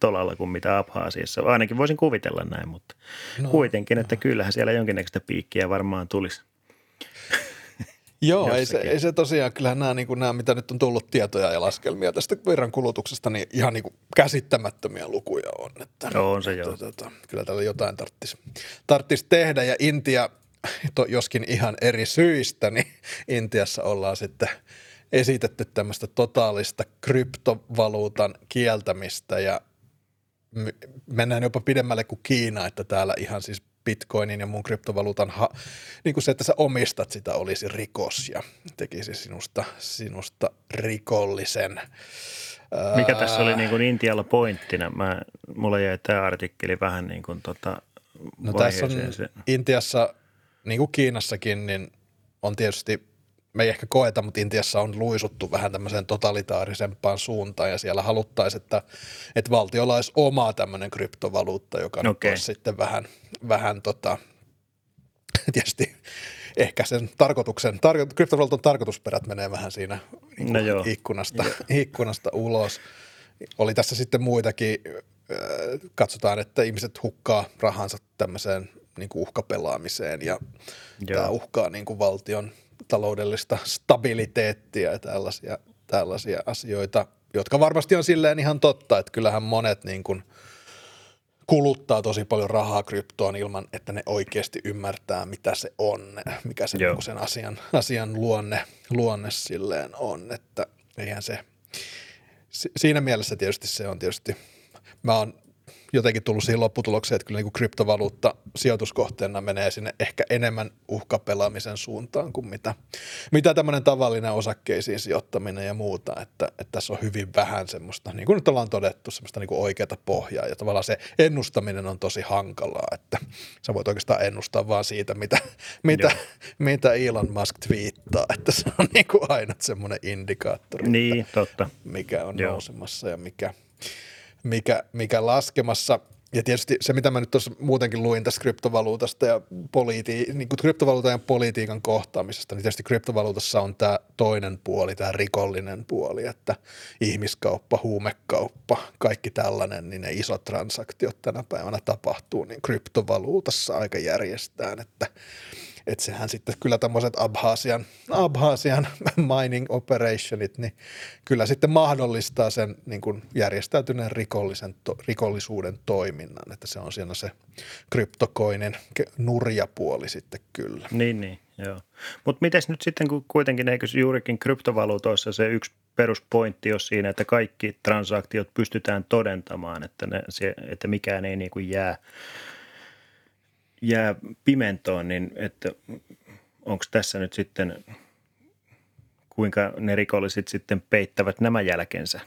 tolalla kuin mitä Abhaasiassa. Ainakin voisin kuvitella näin, mutta no, kuitenkin, että kyllähän siellä jonkinnäköistä piikkiä varmaan tulisi. Joo, ei se, ei se tosiaan, kyllähän nämä, niin nämä, mitä nyt on tullut tietoja ja laskelmia tästä virran kulutuksesta, niin ihan niin kuin käsittämättömiä lukuja on. Että, Joo, on se että, joo. Tota, kyllä tällä jotain tarvitsisi tarttis tehdä ja Intia, to, joskin ihan eri syistä, niin Intiassa ollaan sitten esitetty tämmöistä totaalista kryptovaluutan kieltämistä ja mennään jopa pidemmälle kuin Kiina, että täällä ihan siis bitcoinin ja muun kryptovaluutan, ha- niin kuin se, että sä omistat sitä olisi rikos ja tekisi sinusta, sinusta rikollisen. Mikä tässä oli niin kuin Intialla pointtina? Mä, mulla jäi tämä artikkeli vähän niin kuin tota No tässä on. Se- Intiassa, niin kuin Kiinassakin, niin on tietysti, me ei ehkä koeta, mutta Intiassa on luisuttu vähän tämmöiseen totalitaarisempaan suuntaan ja siellä haluttaisiin, että, että valtiolla olisi oma tämmöinen kryptovaluutta, joka nyt Okei. olisi sitten vähän, vähän tota, tietysti ehkä sen tarkoituksen, tarko, kryptovaluutan tarkoitusperät menee vähän siinä niin No joo. ikkunasta, ikkunasta ulos. Oli tässä sitten muitakin, äh, katsotaan, että ihmiset hukkaa rahansa tämmöiseen niin kuin uhkapelaamiseen ja Joo. tämä uhkaa niin kuin valtion taloudellista stabiliteettia ja tällaisia, tällaisia asioita, jotka varmasti on silleen ihan totta, että kyllähän monet niin kuin kuluttaa tosi paljon rahaa kryptoon ilman, että ne oikeasti ymmärtää, mitä se on, mikä se Joo. niin sen asian, asian luonne, luonne silleen on, että eihän se, si- siinä mielessä tietysti se on tietysti, mä oon jotenkin tullut siihen lopputulokseen, että kyllä niin kuin kryptovaluutta sijoituskohteena menee sinne ehkä enemmän uhkapelaamisen suuntaan kuin mitä, mitä tämmöinen tavallinen osakkeisiin sijoittaminen ja muuta, että, että tässä on hyvin vähän semmoista, niin kuin nyt ollaan todettu, semmoista niin kuin oikeata pohjaa ja tavallaan se ennustaminen on tosi hankalaa, että sä voit oikeastaan ennustaa vaan siitä, mitä, mitä, mitä Elon Musk twiittaa, että se on niin kuin ainut semmoinen indikaattori, Niin, totta. mikä on Joo. nousemassa ja mikä, mikä, mikä laskemassa. Ja tietysti se, mitä mä nyt tuossa muutenkin luin tästä kryptovaluutasta ja poliiti, niin kuin kryptovaluutan ja politiikan kohtaamisesta, niin tietysti kryptovaluutassa on tämä toinen puoli, tämä rikollinen puoli, että ihmiskauppa, huumekauppa, kaikki tällainen, niin ne isot transaktiot tänä päivänä tapahtuu, niin kryptovaluutassa aika järjestään, että että sehän sitten kyllä tämmöiset Abhasian, Abhasian mining operationit, niin kyllä sitten mahdollistaa sen niin kuin järjestäytyneen rikollisen, to, rikollisuuden toiminnan, että se on siinä se kryptokoinen nurjapuoli sitten kyllä. Niin, niin. Joo. Mutta miten nyt sitten, kun kuitenkin eikö juurikin kryptovaluutoissa se yksi peruspointti on siinä, että kaikki transaktiot pystytään todentamaan, että, ne, se, että mikään ei niin kuin jää, jää pimentoon, niin että onko tässä nyt sitten kuinka ne rikolliset sitten peittävät nämä jälkensä.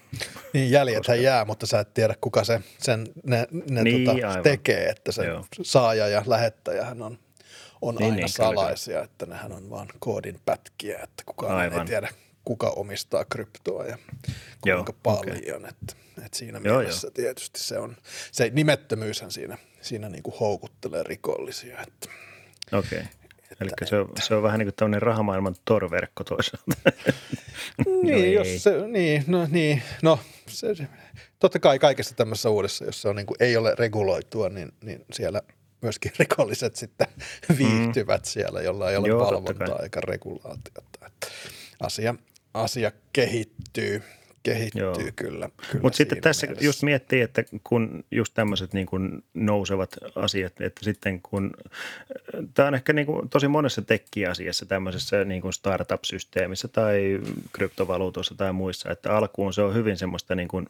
Niin jäljethän Koska... jää, mutta sä et tiedä kuka se, sen ne, ne niin, tota, tekee, että se Joo. saaja ja lähettäjähän on on niin, aina niin, salaisia, kyllä. että nehän on vain koodin pätkiä, että kukaan Aivan. ei tiedä, kuka omistaa kryptoa ja kuinka Joo, paljon. Okay. Että, että siinä Joo, mielessä jo. tietysti se on, se nimettömyyshän siinä, siinä niin kuin houkuttelee rikollisia. Että, Okei. Okay. Eli se on, se on vähän niin kuin tämmöinen rahamaailman torverkko toisaalta. niin, no jos se, niin, no, niin, no se, totta kai kaikessa tämmöisessä uudessa, jos se on niin kuin, ei ole reguloitua, niin, niin siellä – myöskin rikolliset sitten mm. viihtyvät mm. siellä, jolla ei ole Joo, valvontaa eikä regulaatiota. Että asia, asia kehittyy, kehittyy Joo. kyllä. kyllä Mutta sitten tässä mielessä. just miettii, että kun just tämmöiset niin kuin nousevat asiat, että sitten kun, tämä on ehkä niin kuin tosi monessa tekkiasiassa tämmöisessä niin kuin startup-systeemissä tai kryptovaluutossa tai muissa, että alkuun se on hyvin semmoista niin kuin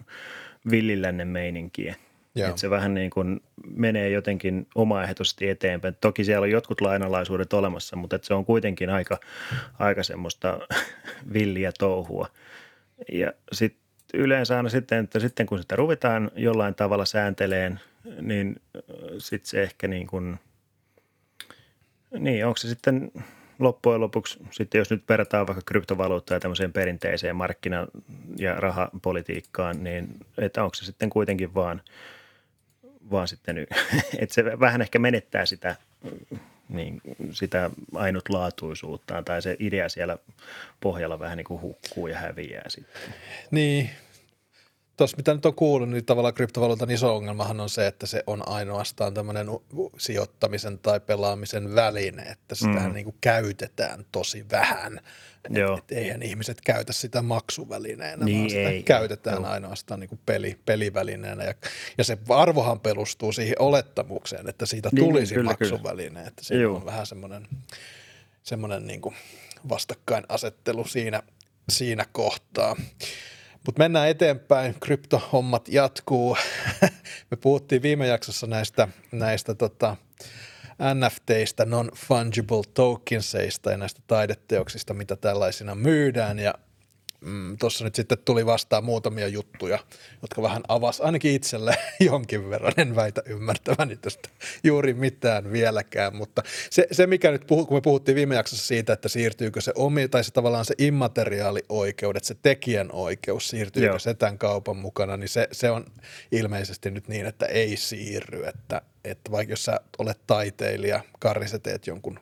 villilännen meininkiä – Joo. Että se vähän niin kuin menee jotenkin omaehtoisesti eteenpäin. Toki siellä on jotkut lainalaisuudet olemassa, mutta että se on kuitenkin aika, aika semmoista villiä touhua. Ja sitten yleensä aina sitten, että sitten kun sitä ruvetaan jollain tavalla säänteleen, niin sitten se ehkä niin kuin, niin onko se sitten loppujen lopuksi, sitten jos nyt verrataan vaikka kryptovaluuttaa ja tämmöiseen perinteiseen markkina- ja rahapolitiikkaan, niin että onko se sitten kuitenkin vaan – vaan sitten, että se vähän ehkä menettää sitä, niin, sitä ainutlaatuisuuttaan tai se idea siellä pohjalla vähän niin kuin hukkuu ja häviää sitten. Niin, tuossa mitä nyt on kuullut, niin tavallaan kryptovaluutan iso ongelmahan on se, että se on ainoastaan tämmöinen sijoittamisen tai pelaamisen väline, että sitä mm. niin kuin käytetään tosi vähän. Joo. Et, et eihän ihmiset käytä sitä maksuvälineenä, niin vaan sitä ei. käytetään Joo. ainoastaan niin kuin peli, pelivälineenä. Ja, ja se arvohan perustuu siihen olettamukseen, että siitä niin, tulisi kyllä, maksuväline. Kyllä. Että siinä Joo. on vähän semmoinen, semmoinen niin kuin vastakkainasettelu siinä, siinä kohtaa. Mutta mennään eteenpäin, kryptohommat jatkuu. Me puhuttiin viime jaksossa näistä, näistä tota, NFTistä, non-fungible tokenseista ja näistä taideteoksista, mitä tällaisina myydään ja mm, tuossa nyt sitten tuli vastaan muutamia juttuja, jotka vähän avasi ainakin itselle jonkin verran. En väitä ymmärtäväni tästä juuri mitään vieläkään, mutta se, se mikä nyt, puhu, kun me puhuttiin viime jaksossa siitä, että siirtyykö se omi, tai se tavallaan se immateriaalioikeudet, se tekijänoikeus, siirtyykö Joo. se tämän kaupan mukana, niin se, se on ilmeisesti nyt niin, että ei siirry, että että vaikka jos sä olet taiteilija, Karri, sä teet jonkun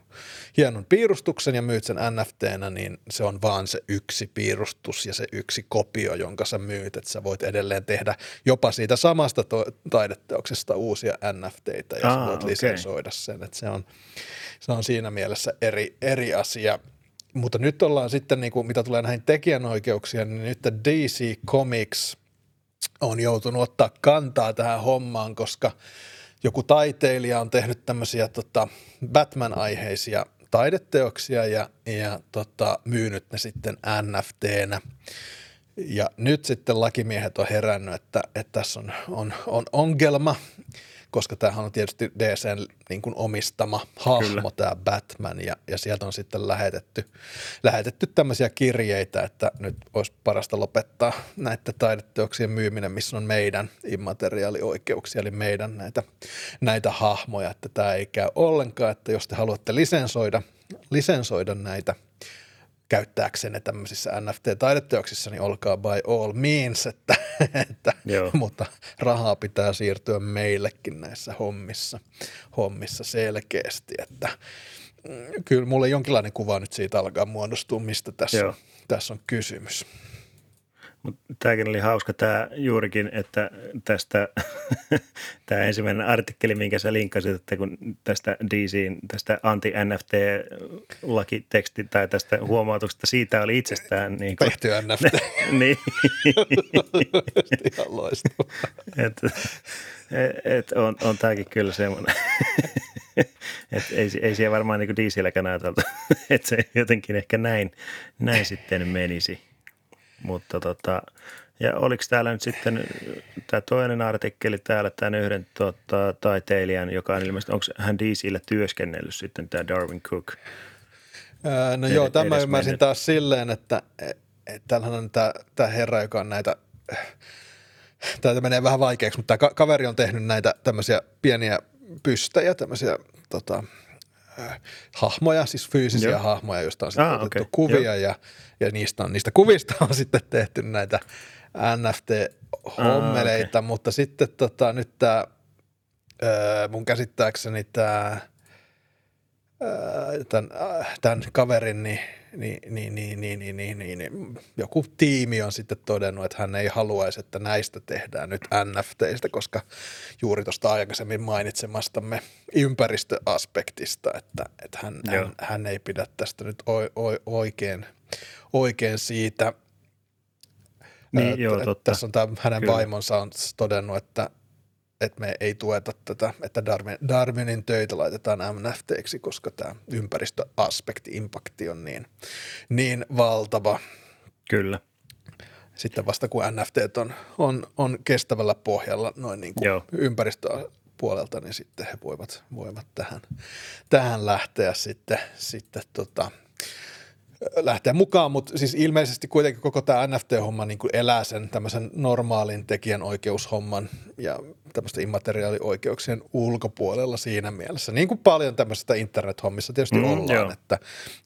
hienon piirustuksen ja myyt sen NFTnä, niin se on vaan se yksi piirustus ja se yksi kopio, jonka sä myyt, että sä voit edelleen tehdä jopa siitä samasta to- taideteoksesta uusia NFTitä ja Aa, sä voit okay. lisensoida sen, että se on, se on siinä mielessä eri, eri asia. Mutta nyt ollaan sitten, niin kuin, mitä tulee näihin tekijänoikeuksiin, niin nyt DC Comics on joutunut ottaa kantaa tähän hommaan, koska – joku taiteilija on tehnyt tämmöisiä tota, Batman-aiheisia taideteoksia ja, ja tota, myynyt ne sitten NFTnä. Ja nyt sitten lakimiehet on herännyt, että, että tässä on, on, on ongelma koska tämähän on tietysti DCn niin kuin omistama hahmo, Kyllä. tämä Batman, ja, ja sieltä on sitten lähetetty, lähetetty tämmöisiä kirjeitä, että nyt olisi parasta lopettaa näiden taideteoksien myyminen, missä on meidän immateriaalioikeuksia, eli meidän näitä, näitä hahmoja, että tämä ei käy ollenkaan, että jos te haluatte lisensoida, lisensoida näitä käyttääksenne tämmöisissä NFT-taideteoksissa, niin olkaa by all means, että, että mutta rahaa pitää siirtyä meillekin näissä hommissa, hommissa selkeästi, että mm, kyllä mulle jonkinlainen kuva nyt siitä alkaa muodostua, mistä tässä, tässä on kysymys. Mutta tämäkin oli hauska tämä juurikin, että tästä tämä ensimmäinen artikkeli, minkä sä linkkasit, että kun tästä DCin, tästä anti-NFT-lakiteksti tai tästä huomautuksesta, siitä oli itsestään niin kuin, Tehty NFT. niin. Ihan loistava. et, et on, on tämäkin kyllä semmoinen, että ei, ei siellä varmaan niin DCilläkään ajateltu, että se jotenkin ehkä näin, näin sitten menisi. Mutta tota, ja oliko täällä nyt sitten tämä toinen artikkeli täällä, tämän yhden tota, taiteilijan, joka on ilmeisesti, onko hän DCillä työskennellyt sitten, tämä Darwin Cook? Öö, no joo, tämä ymmärsin mennyt. taas silleen, että, että täällähän on tämä, tämä herra, joka on näitä, tämä menee vähän vaikeaksi, mutta tämä kaveri on tehnyt näitä tämmöisiä pieniä pystejä, tämmöisiä tota, äh, hahmoja, siis fyysisiä Joo. hahmoja, joista on sitten ah, otettu okay. kuvia ja, ja niistä, on, niistä kuvista on sitten tehty näitä NFT-hommeleita, ah, okay. mutta sitten tota, nyt tämä mun käsittääkseni tämä tämän, tämän kaverin, niin niin, niin, niin, niin, niin, niin, niin, niin joku tiimi on sitten todennut, että hän ei haluaisi, että näistä tehdään nyt NFTistä, koska juuri tuosta aikaisemmin mainitsemastamme ympäristöaspektista, että, että hän, hän, hän ei pidä tästä nyt o, o, oikein, oikein siitä. Niin, että, joo, totta. Tässä on tämä, hänen Kyllä. vaimonsa on todennut, että että me ei tueta tätä, että Darwin, Darwinin töitä laitetaan NFTiksi, koska tämä ympäristöaspekti, impakti on niin, niin valtava. Kyllä. Sitten vasta kun NFT on, on, on kestävällä pohjalla noin niin kuin ympäristöpuolelta, niin sitten he voivat, voivat tähän, tähän lähteä sitten, sitten tota, lähteä mukaan, mutta siis ilmeisesti kuitenkin koko tämä NFT-homma niin kuin elää sen tämmöisen normaalin tekijänoikeushomman ja tämmöistä immateriaalioikeuksien ulkopuolella siinä mielessä. Niin kuin paljon tämmöisestä internet-hommissa tietysti mm, ollaan, että,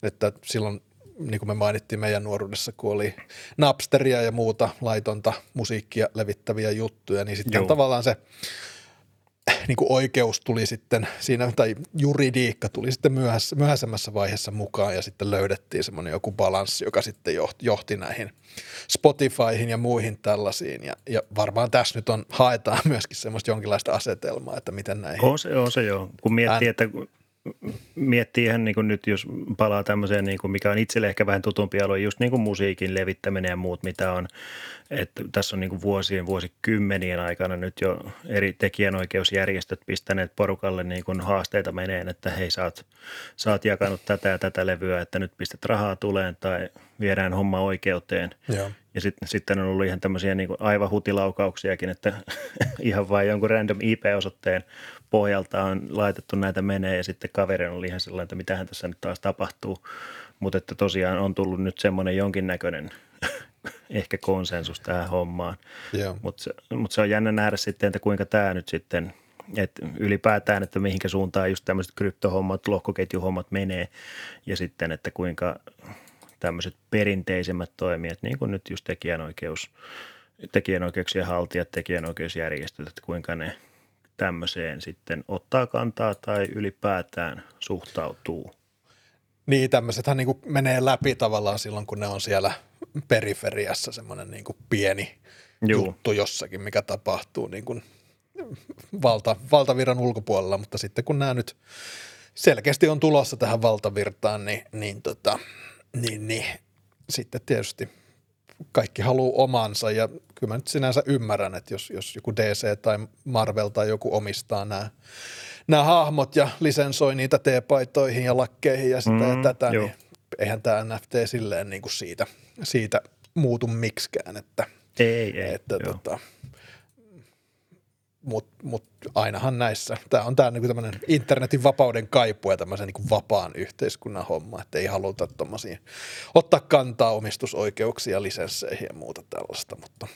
että silloin niin kuin me mainittiin meidän nuoruudessa, kun oli Napsteria ja muuta laitonta musiikkia levittäviä juttuja, niin sitten joo. tavallaan se niin kuin oikeus tuli sitten siinä, tai juridiikka tuli sitten myöhässä, myöhäisemmässä vaiheessa mukaan ja sitten löydettiin semmoinen joku balanssi, joka sitten johti, johti näihin Spotifyhin ja muihin tällaisiin ja, ja varmaan tässä nyt on, haetaan myöskin semmoista jonkinlaista asetelmaa, että miten näihin. On se, on se joo, kun miettii, ään... että miettii ihan niin kuin nyt, jos palaa tämmöiseen, niin kuin mikä on itselle ehkä vähän tutumpi alue, just niin kuin musiikin levittäminen ja muut, mitä on. Että tässä on niin kuin vuosien, vuosikymmenien aikana nyt jo eri tekijänoikeusjärjestöt pistäneet porukalle niin kuin haasteita meneen, että hei, sä oot, sä oot jakanut tätä ja tätä levyä, että nyt pistät rahaa tuleen tai viedään homma oikeuteen. Joo. Ja sit, sitten on ollut ihan tämmöisiä niin kuin aivan hutilaukauksiakin, että ihan vain jonkun random IP-osoitteen pohjalta on laitettu näitä menee ja sitten kaveri on ihan sellainen, että mitähän tässä nyt taas tapahtuu. Mutta että tosiaan on tullut nyt semmoinen jonkinnäköinen ehkä konsensus tähän hommaan. Mutta se, mut se on jännä nähdä sitten, että kuinka tämä nyt sitten, että ylipäätään, että mihinkä suuntaan just tämmöiset kryptohommat, lohkoketjuhommat menee ja sitten, että kuinka tämmöiset perinteisemmät toimijat, niin kuin nyt just tekijänoikeus, tekijänoikeuksien haltijat, tekijänoikeusjärjestöt, että kuinka ne – tämmöiseen sitten ottaa kantaa tai ylipäätään suhtautuu? Niin, tämmöisethän niin kuin menee läpi tavallaan silloin, kun ne on siellä periferiassa semmoinen niin kuin pieni Juu. juttu jossakin, mikä tapahtuu niin kuin valta, valtavirran ulkopuolella, mutta sitten kun nämä nyt selkeästi on tulossa tähän valtavirtaan, niin, niin, tota, niin, niin sitten tietysti kaikki haluaa omansa ja kyllä mä nyt sinänsä ymmärrän, että jos, jos joku DC tai Marvel tai joku omistaa nämä, nämä hahmot ja lisensoi niitä T-paitoihin ja lakkeihin ja sitä mm, ja tätä, joo. niin eihän tämä NFT silleen niin kuin siitä, siitä muutu miksikään, että, ei, ei, että tota, mutta mut ainahan näissä, tämä on tämä niinku internetin vapauden kaipu ja tämmöisen niinku vapaan yhteiskunnan homma, että ei haluta tommosia, ottaa kantaa omistusoikeuksia, lisensseihin ja muuta tällaista, mutta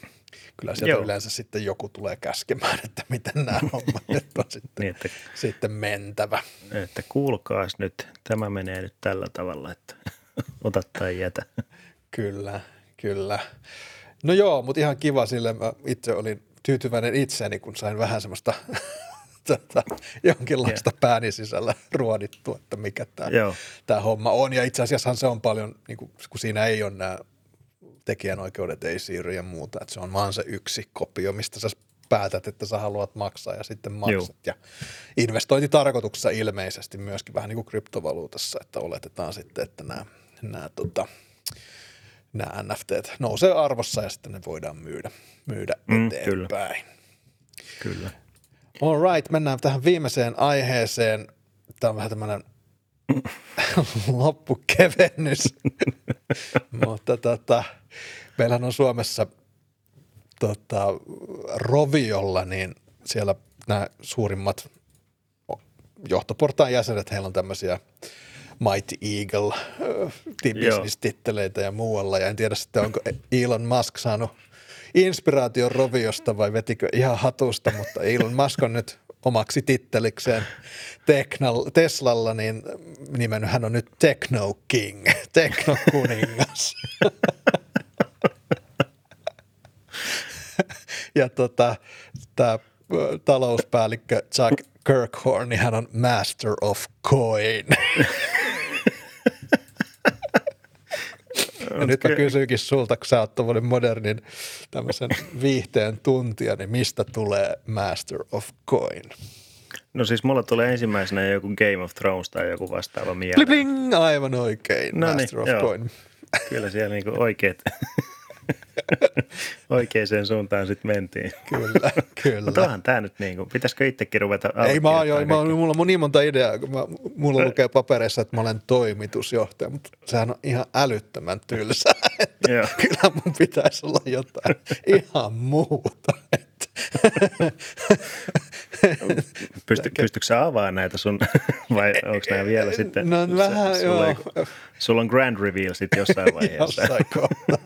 kyllä sieltä Joo. yleensä sitten joku tulee käskemään, että miten nämä hommat nyt on sitten, niin, että, sitten mentävä. Että kuulkaas nyt, tämä menee nyt tällä tavalla, että ota tai jätä. Kyllä, kyllä. No joo, mutta ihan kiva sille. Mä itse olin tyytyväinen itseäni, kun sain vähän semmoista tota, jonkinlaista yeah. pääni sisällä ruodittua, että mikä tämä, tämä homma on. Ja itse asiassa se on paljon, niin kuin, kun siinä ei ole nämä tekijänoikeudet ei siirry ja muuta. Että se on vaan se yksi kopio, mistä sä päätät, että sä haluat maksaa ja sitten maksat. Joo. Ja investointitarkoituksessa ilmeisesti myöskin vähän niin kuin kryptovaluutassa, että oletetaan sitten, että nämä, nämä, tota, nämä NFT nousee arvossa ja sitten ne voidaan myydä, myydä Mm, eteenpäin. Kyllä. All right, mennään tähän viimeiseen aiheeseen. Tämä on vähän tämmöinen loppukevennys. Mutta tota, meillähän on Suomessa tota, Roviolla, niin siellä nämä suurimmat johtoportaan jäsenet, heillä on tämmöisiä Mighty Eagle äh, Joo. business-titteleitä ja muualla. Ja en tiedä sitten, onko Elon Musk saanut inspiraation Roviosta vai vetikö ihan hatusta, mutta Elon Musk on nyt omaksi tittelikseen Teknal, Teslalla, niin nimennyt hän on nyt Techno King, Techno kuningas. ja tota, tämä talouspäällikkö Chuck Kirkhorn, niin hän on Master of Coin. Ja nyt mä Okei. kysynkin sulta, kun sä oot modernin tämmöisen viihteen tuntija, niin mistä tulee Master of Coin? No siis mulla tulee ensimmäisenä joku Game of Thrones tai joku vastaava Bling, mieleen. bling, aivan oikein, No niin, Master of joo. Coin. Kyllä siellä niinku oikeet, oikeaan suuntaan sitten mentiin. Kyllä, kyllä. Mutta onhan tämä nyt niinku, pitäisikö itsekin ruveta Ei, mä, allekirjoittamaan mä, mulla on niin monta ideaa, kun mä, mulla lukee papereissa, että mä olen toimitusjohtaja, mutta sehän on ihan älyttömän tylsää, että Joo. kyllä mun pitäisi olla jotain ihan muuta. Pysty, pystytkö sä avaamaan näitä sun, vai onko nämä vielä sitten? No sä- vähän sulla, joo. ei- Sulla on grand reveal sitten jossain vaiheessa. Jossain kohtaa.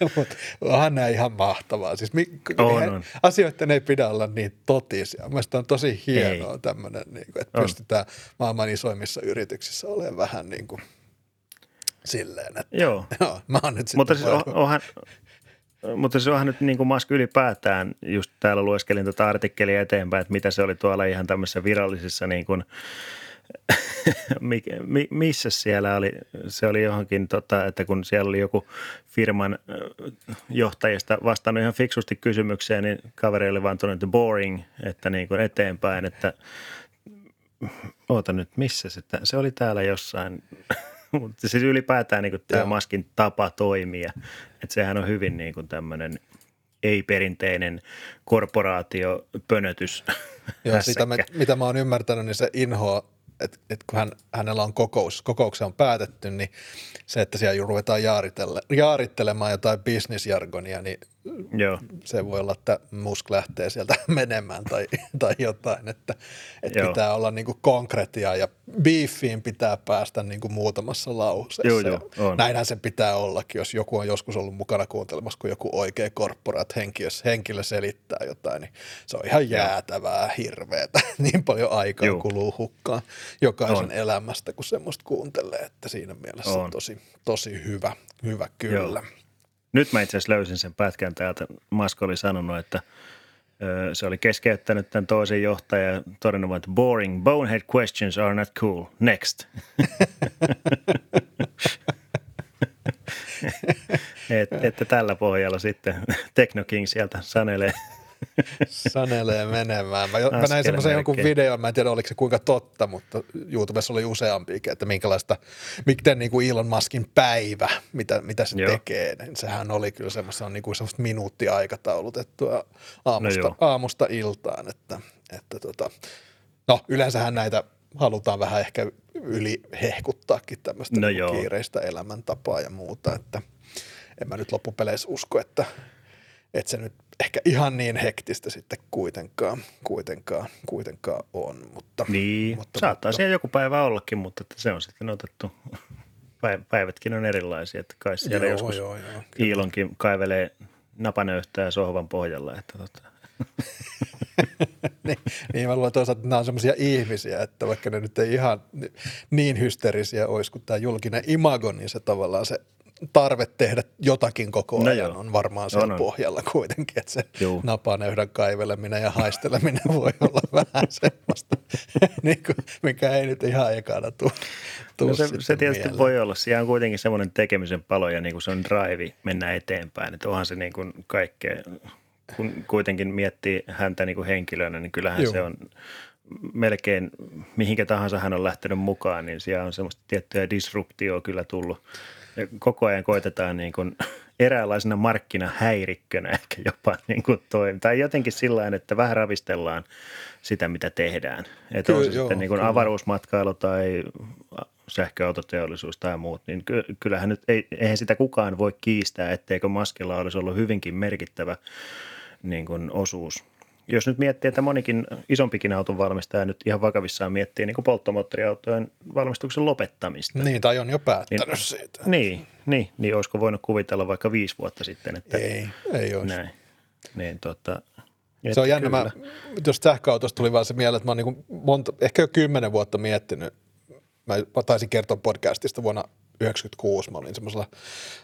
Mutta onhan nämä ihan mahtavaa. Siis mi- On, he- on. Asioiden ei pidä olla niin totisia. Mielestäni on tosi hienoa tämmöinen, niin kuin, että On. pystytään maailman isoimmissa yrityksissä olemaan vähän niin kuin silleen, että Joo, joo, mä oon nyt sitten mutta siis on, onhan, mutta se onhan nyt niin kuin Musk ylipäätään, just täällä lueskelin tätä artikkelia eteenpäin, että mitä se oli tuolla ihan tämmöisissä virallisissa niin kuin, mi- mi- missä siellä oli, se oli johonkin, tota, että kun siellä oli joku firman ö, johtajista vastannut ihan fiksusti kysymykseen, niin kaveri oli vaan että boring, että niin kuin eteenpäin, että oota nyt, missä se, se oli täällä jossain, mutta siis ylipäätään niin tämä. Maskin tapa toimia, että sehän on hyvin niin kuin tämmöinen ei-perinteinen korporaatio, pönötys, Joo, sitä me, mitä mä oon ymmärtänyt, niin se inhoa, että, että kun hän, hänellä on kokous, kokouksia on päätetty, niin se, että siellä ruvetaan jaarittelemaan jotain bisnisjargonia, niin Joo, se voi olla, että Musk lähtee sieltä menemään tai, tai jotain, että, että Joo. pitää olla niin kuin konkretiaa ja beefiin pitää päästä niin kuin muutamassa lauseessa. Joo, joo, on. Näinhän se pitää ollakin, jos joku on joskus ollut mukana kuuntelemassa, kun joku oikea korporaat henkilö, henkilö selittää jotain, niin se on ihan jäätävää, hirveetä. niin paljon aikaa Joo. kuluu hukkaan jokaisen On. elämästä, kun semmoista kuuntelee, että siinä mielessä On. tosi, tosi hyvä, hyvä kyllä. Joo. Nyt mä itse asiassa löysin sen pätkän täältä. Musk oli sanonut, että se oli keskeyttänyt tämän toisen johtajan ja todennut, että boring, bonehead questions are not cool. Next. Et, että tällä pohjalla sitten Techno King sieltä sanelee. Sanelee menemään. Mä, mä näin semmoisen jonkun videon, mä en tiedä oliko se kuinka totta, mutta YouTubessa oli useampikin, että minkälaista, miten niin kuin Elon Muskin päivä, mitä, mitä se Joo. tekee, niin sehän oli kyllä semmoista, niin kuin semmoista minuuttiaikataulutettua aamusta, No joo. aamusta iltaan, että, että tota, no yleensähän näitä halutaan vähän ehkä yli hehkuttaakin tämmöistä No niin kiireistä elämäntapaa ja muuta, että en mä nyt loppupeleissä usko, että, että se nyt ehkä ihan niin hektistä sitten kuitenkaan, kuitenkaan, kuitenkaan on. Mutta, Niin, mutta, saattaa mutta, siellä joku päivä ollakin, mutta että se on sitten otettu. Päiv- Päivätkin on erilaisia, että kai siellä Joo, joskus joo, joo, Iilonkin kaivelee napanöyhtää sohvan pohjalla. Että tota. niin, niin mä luulen toisaalta, että nämä on semmoisia ihmisiä, että vaikka ne nyt ei ihan ni- niin hysteerisiä olisi kuin tämä julkinen imago, niin se tavallaan se tarve tehdä jotakin koko No ajan joo. on varmaan siellä On, on. pohjalla kuitenkin, että se Juu. napaneudan kaiveleminen ja haisteleminen voi olla vähän semmoista, niin kuin, mikä ei nyt ihan ekana tule tuu No se, se tietysti mieleen. voi olla. Siellä on kuitenkin semmoinen tekemisen palo ja niin kuin se on drive mennä eteenpäin. Että onhan se niin kuin kaikkea, kun kuitenkin miettii häntä niin kuin henkilönä, niin kyllähän Joo. se on melkein mihinkä tahansa hän on lähtenyt mukaan, niin siellä on semmoista tiettyä disruptioa kyllä tullut. Koko ajan koitetaan niin kuin eräänlaisena markkinahäirikkönä ehkä jopa niin kuin toimia. Tai jotenkin sillä tavalla, että vähän ravistellaan sitä, mitä tehdään. Että on Kyllä, se joo, sitten niin kuin kyllä. avaruusmatkailu tai sähköautoteollisuus tai muut, niin ky- kyllähän nyt ei, eihän sitä kukaan voi kiistää, etteikö Maskilla olisi ollut hyvinkin merkittävä niin kuin osuus. Jos nyt miettii, että monikin isompikin auton valmistaja nyt ihan vakavissaan miettii niin kuin polttomoottoriautojen valmistuksen lopettamista. Niin, tai on jo päättänyt Niin- siitä. Niin, niin, niin olisiko voinut kuvitella vaikka viisi vuotta sitten, että Ei, ei olisi. näin. Niin, tota, Se on jännä. Mä, jos sähköautosta tuli vaan se mieleen, että mä oon niin monta, ehkä jo kymmenen vuotta miettinyt. Mä, mä taisin kertoa podcastista vuonna 1996. Mä olin semmoisella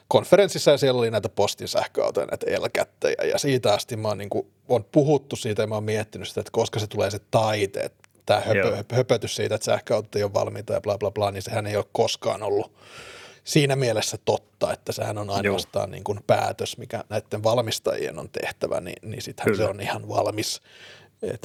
konferenssissa ja siellä oli näitä postin sähköautoja, näitä elkättejä. Ja siitä asti mä oon, niin kuin, on puhuttu siitä ja mä oon miettinyt sitä, että koska se tulee se taite, että tämä höpö, höpötys siitä, että sähköautot ei ole valmiita ja bla bla bla, niin sehän ei ole koskaan ollut siinä mielessä totta, että sehän on ainoastaan niin kuin päätös, mikä näiden valmistajien on tehtävä, niin, niin sittenhän se on ihan valmis.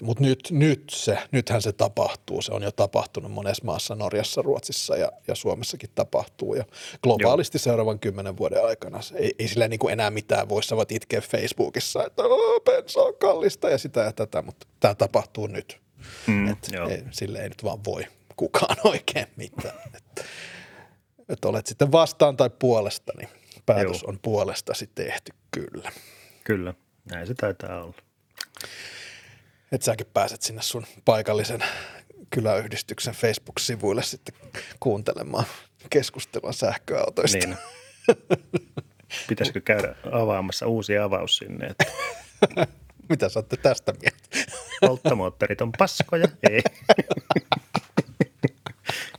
Mutta nyt, nyt se, nythän se tapahtuu. Se on jo tapahtunut monessa maassa, Norjassa, Ruotsissa ja, ja Suomessakin tapahtuu. Ja globaalisti seuraavan kymmenen vuoden aikana se ei, ei sillä niin kuin enää mitään voi. Sä voit itkeä Facebookissa, että "Oo, bensa on kallista ja sitä ja tätä, mutta tämä tapahtuu nyt. Mm, Et joo. ei, sille ei nyt vaan voi kukaan oikein mitään. Että et olet sitten vastaan tai puolesta, niin päätös Joo. on puolestasi tehty kyllä. Kyllä, näin se taitaa olla. Että säkin pääset sinne sun paikallisen kyläyhdistyksen Facebook-sivuille sitten kuuntelemaan keskustelua sähköautoista. Niin. Pitäisikö käydä avaamassa uusi avaus sinne, että Mitä sä tästä mieltä? polttomoottorit on paskoja? Ei.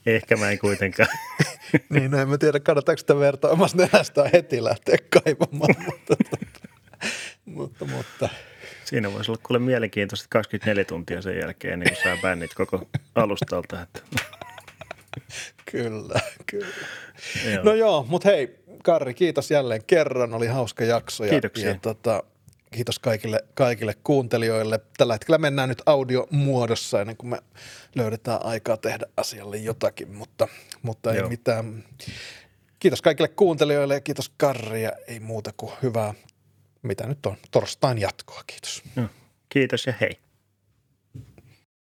Ehkä mä en kuitenkaan. niin, no en mä tiedä, kannattaako sitä vertaa omasta nenästä heti lähteä kaivamaan, mutta, mutta, mutta Siinä voisi olla kuule mielenkiintoista 24 tuntia sen jälkeen, niin saa bännit koko alustalta. Että. kyllä, kyllä. Joo. No joo, mutta hei, Karri, kiitos jälleen kerran. Oli hauska jakso. Ja, Kiitoksia. Ja tota, kiitos kaikille, kaikille kuuntelijoille. Tällä hetkellä mennään nyt audiomuodossa ennen kuin me löydetään aikaa tehdä asialle jotakin, mutta, mutta ei Joo. mitään. Kiitos kaikille kuuntelijoille ja kiitos Karri ja ei muuta kuin hyvää, mitä nyt on, torstain jatkoa. Kiitos. Kiitos ja hei.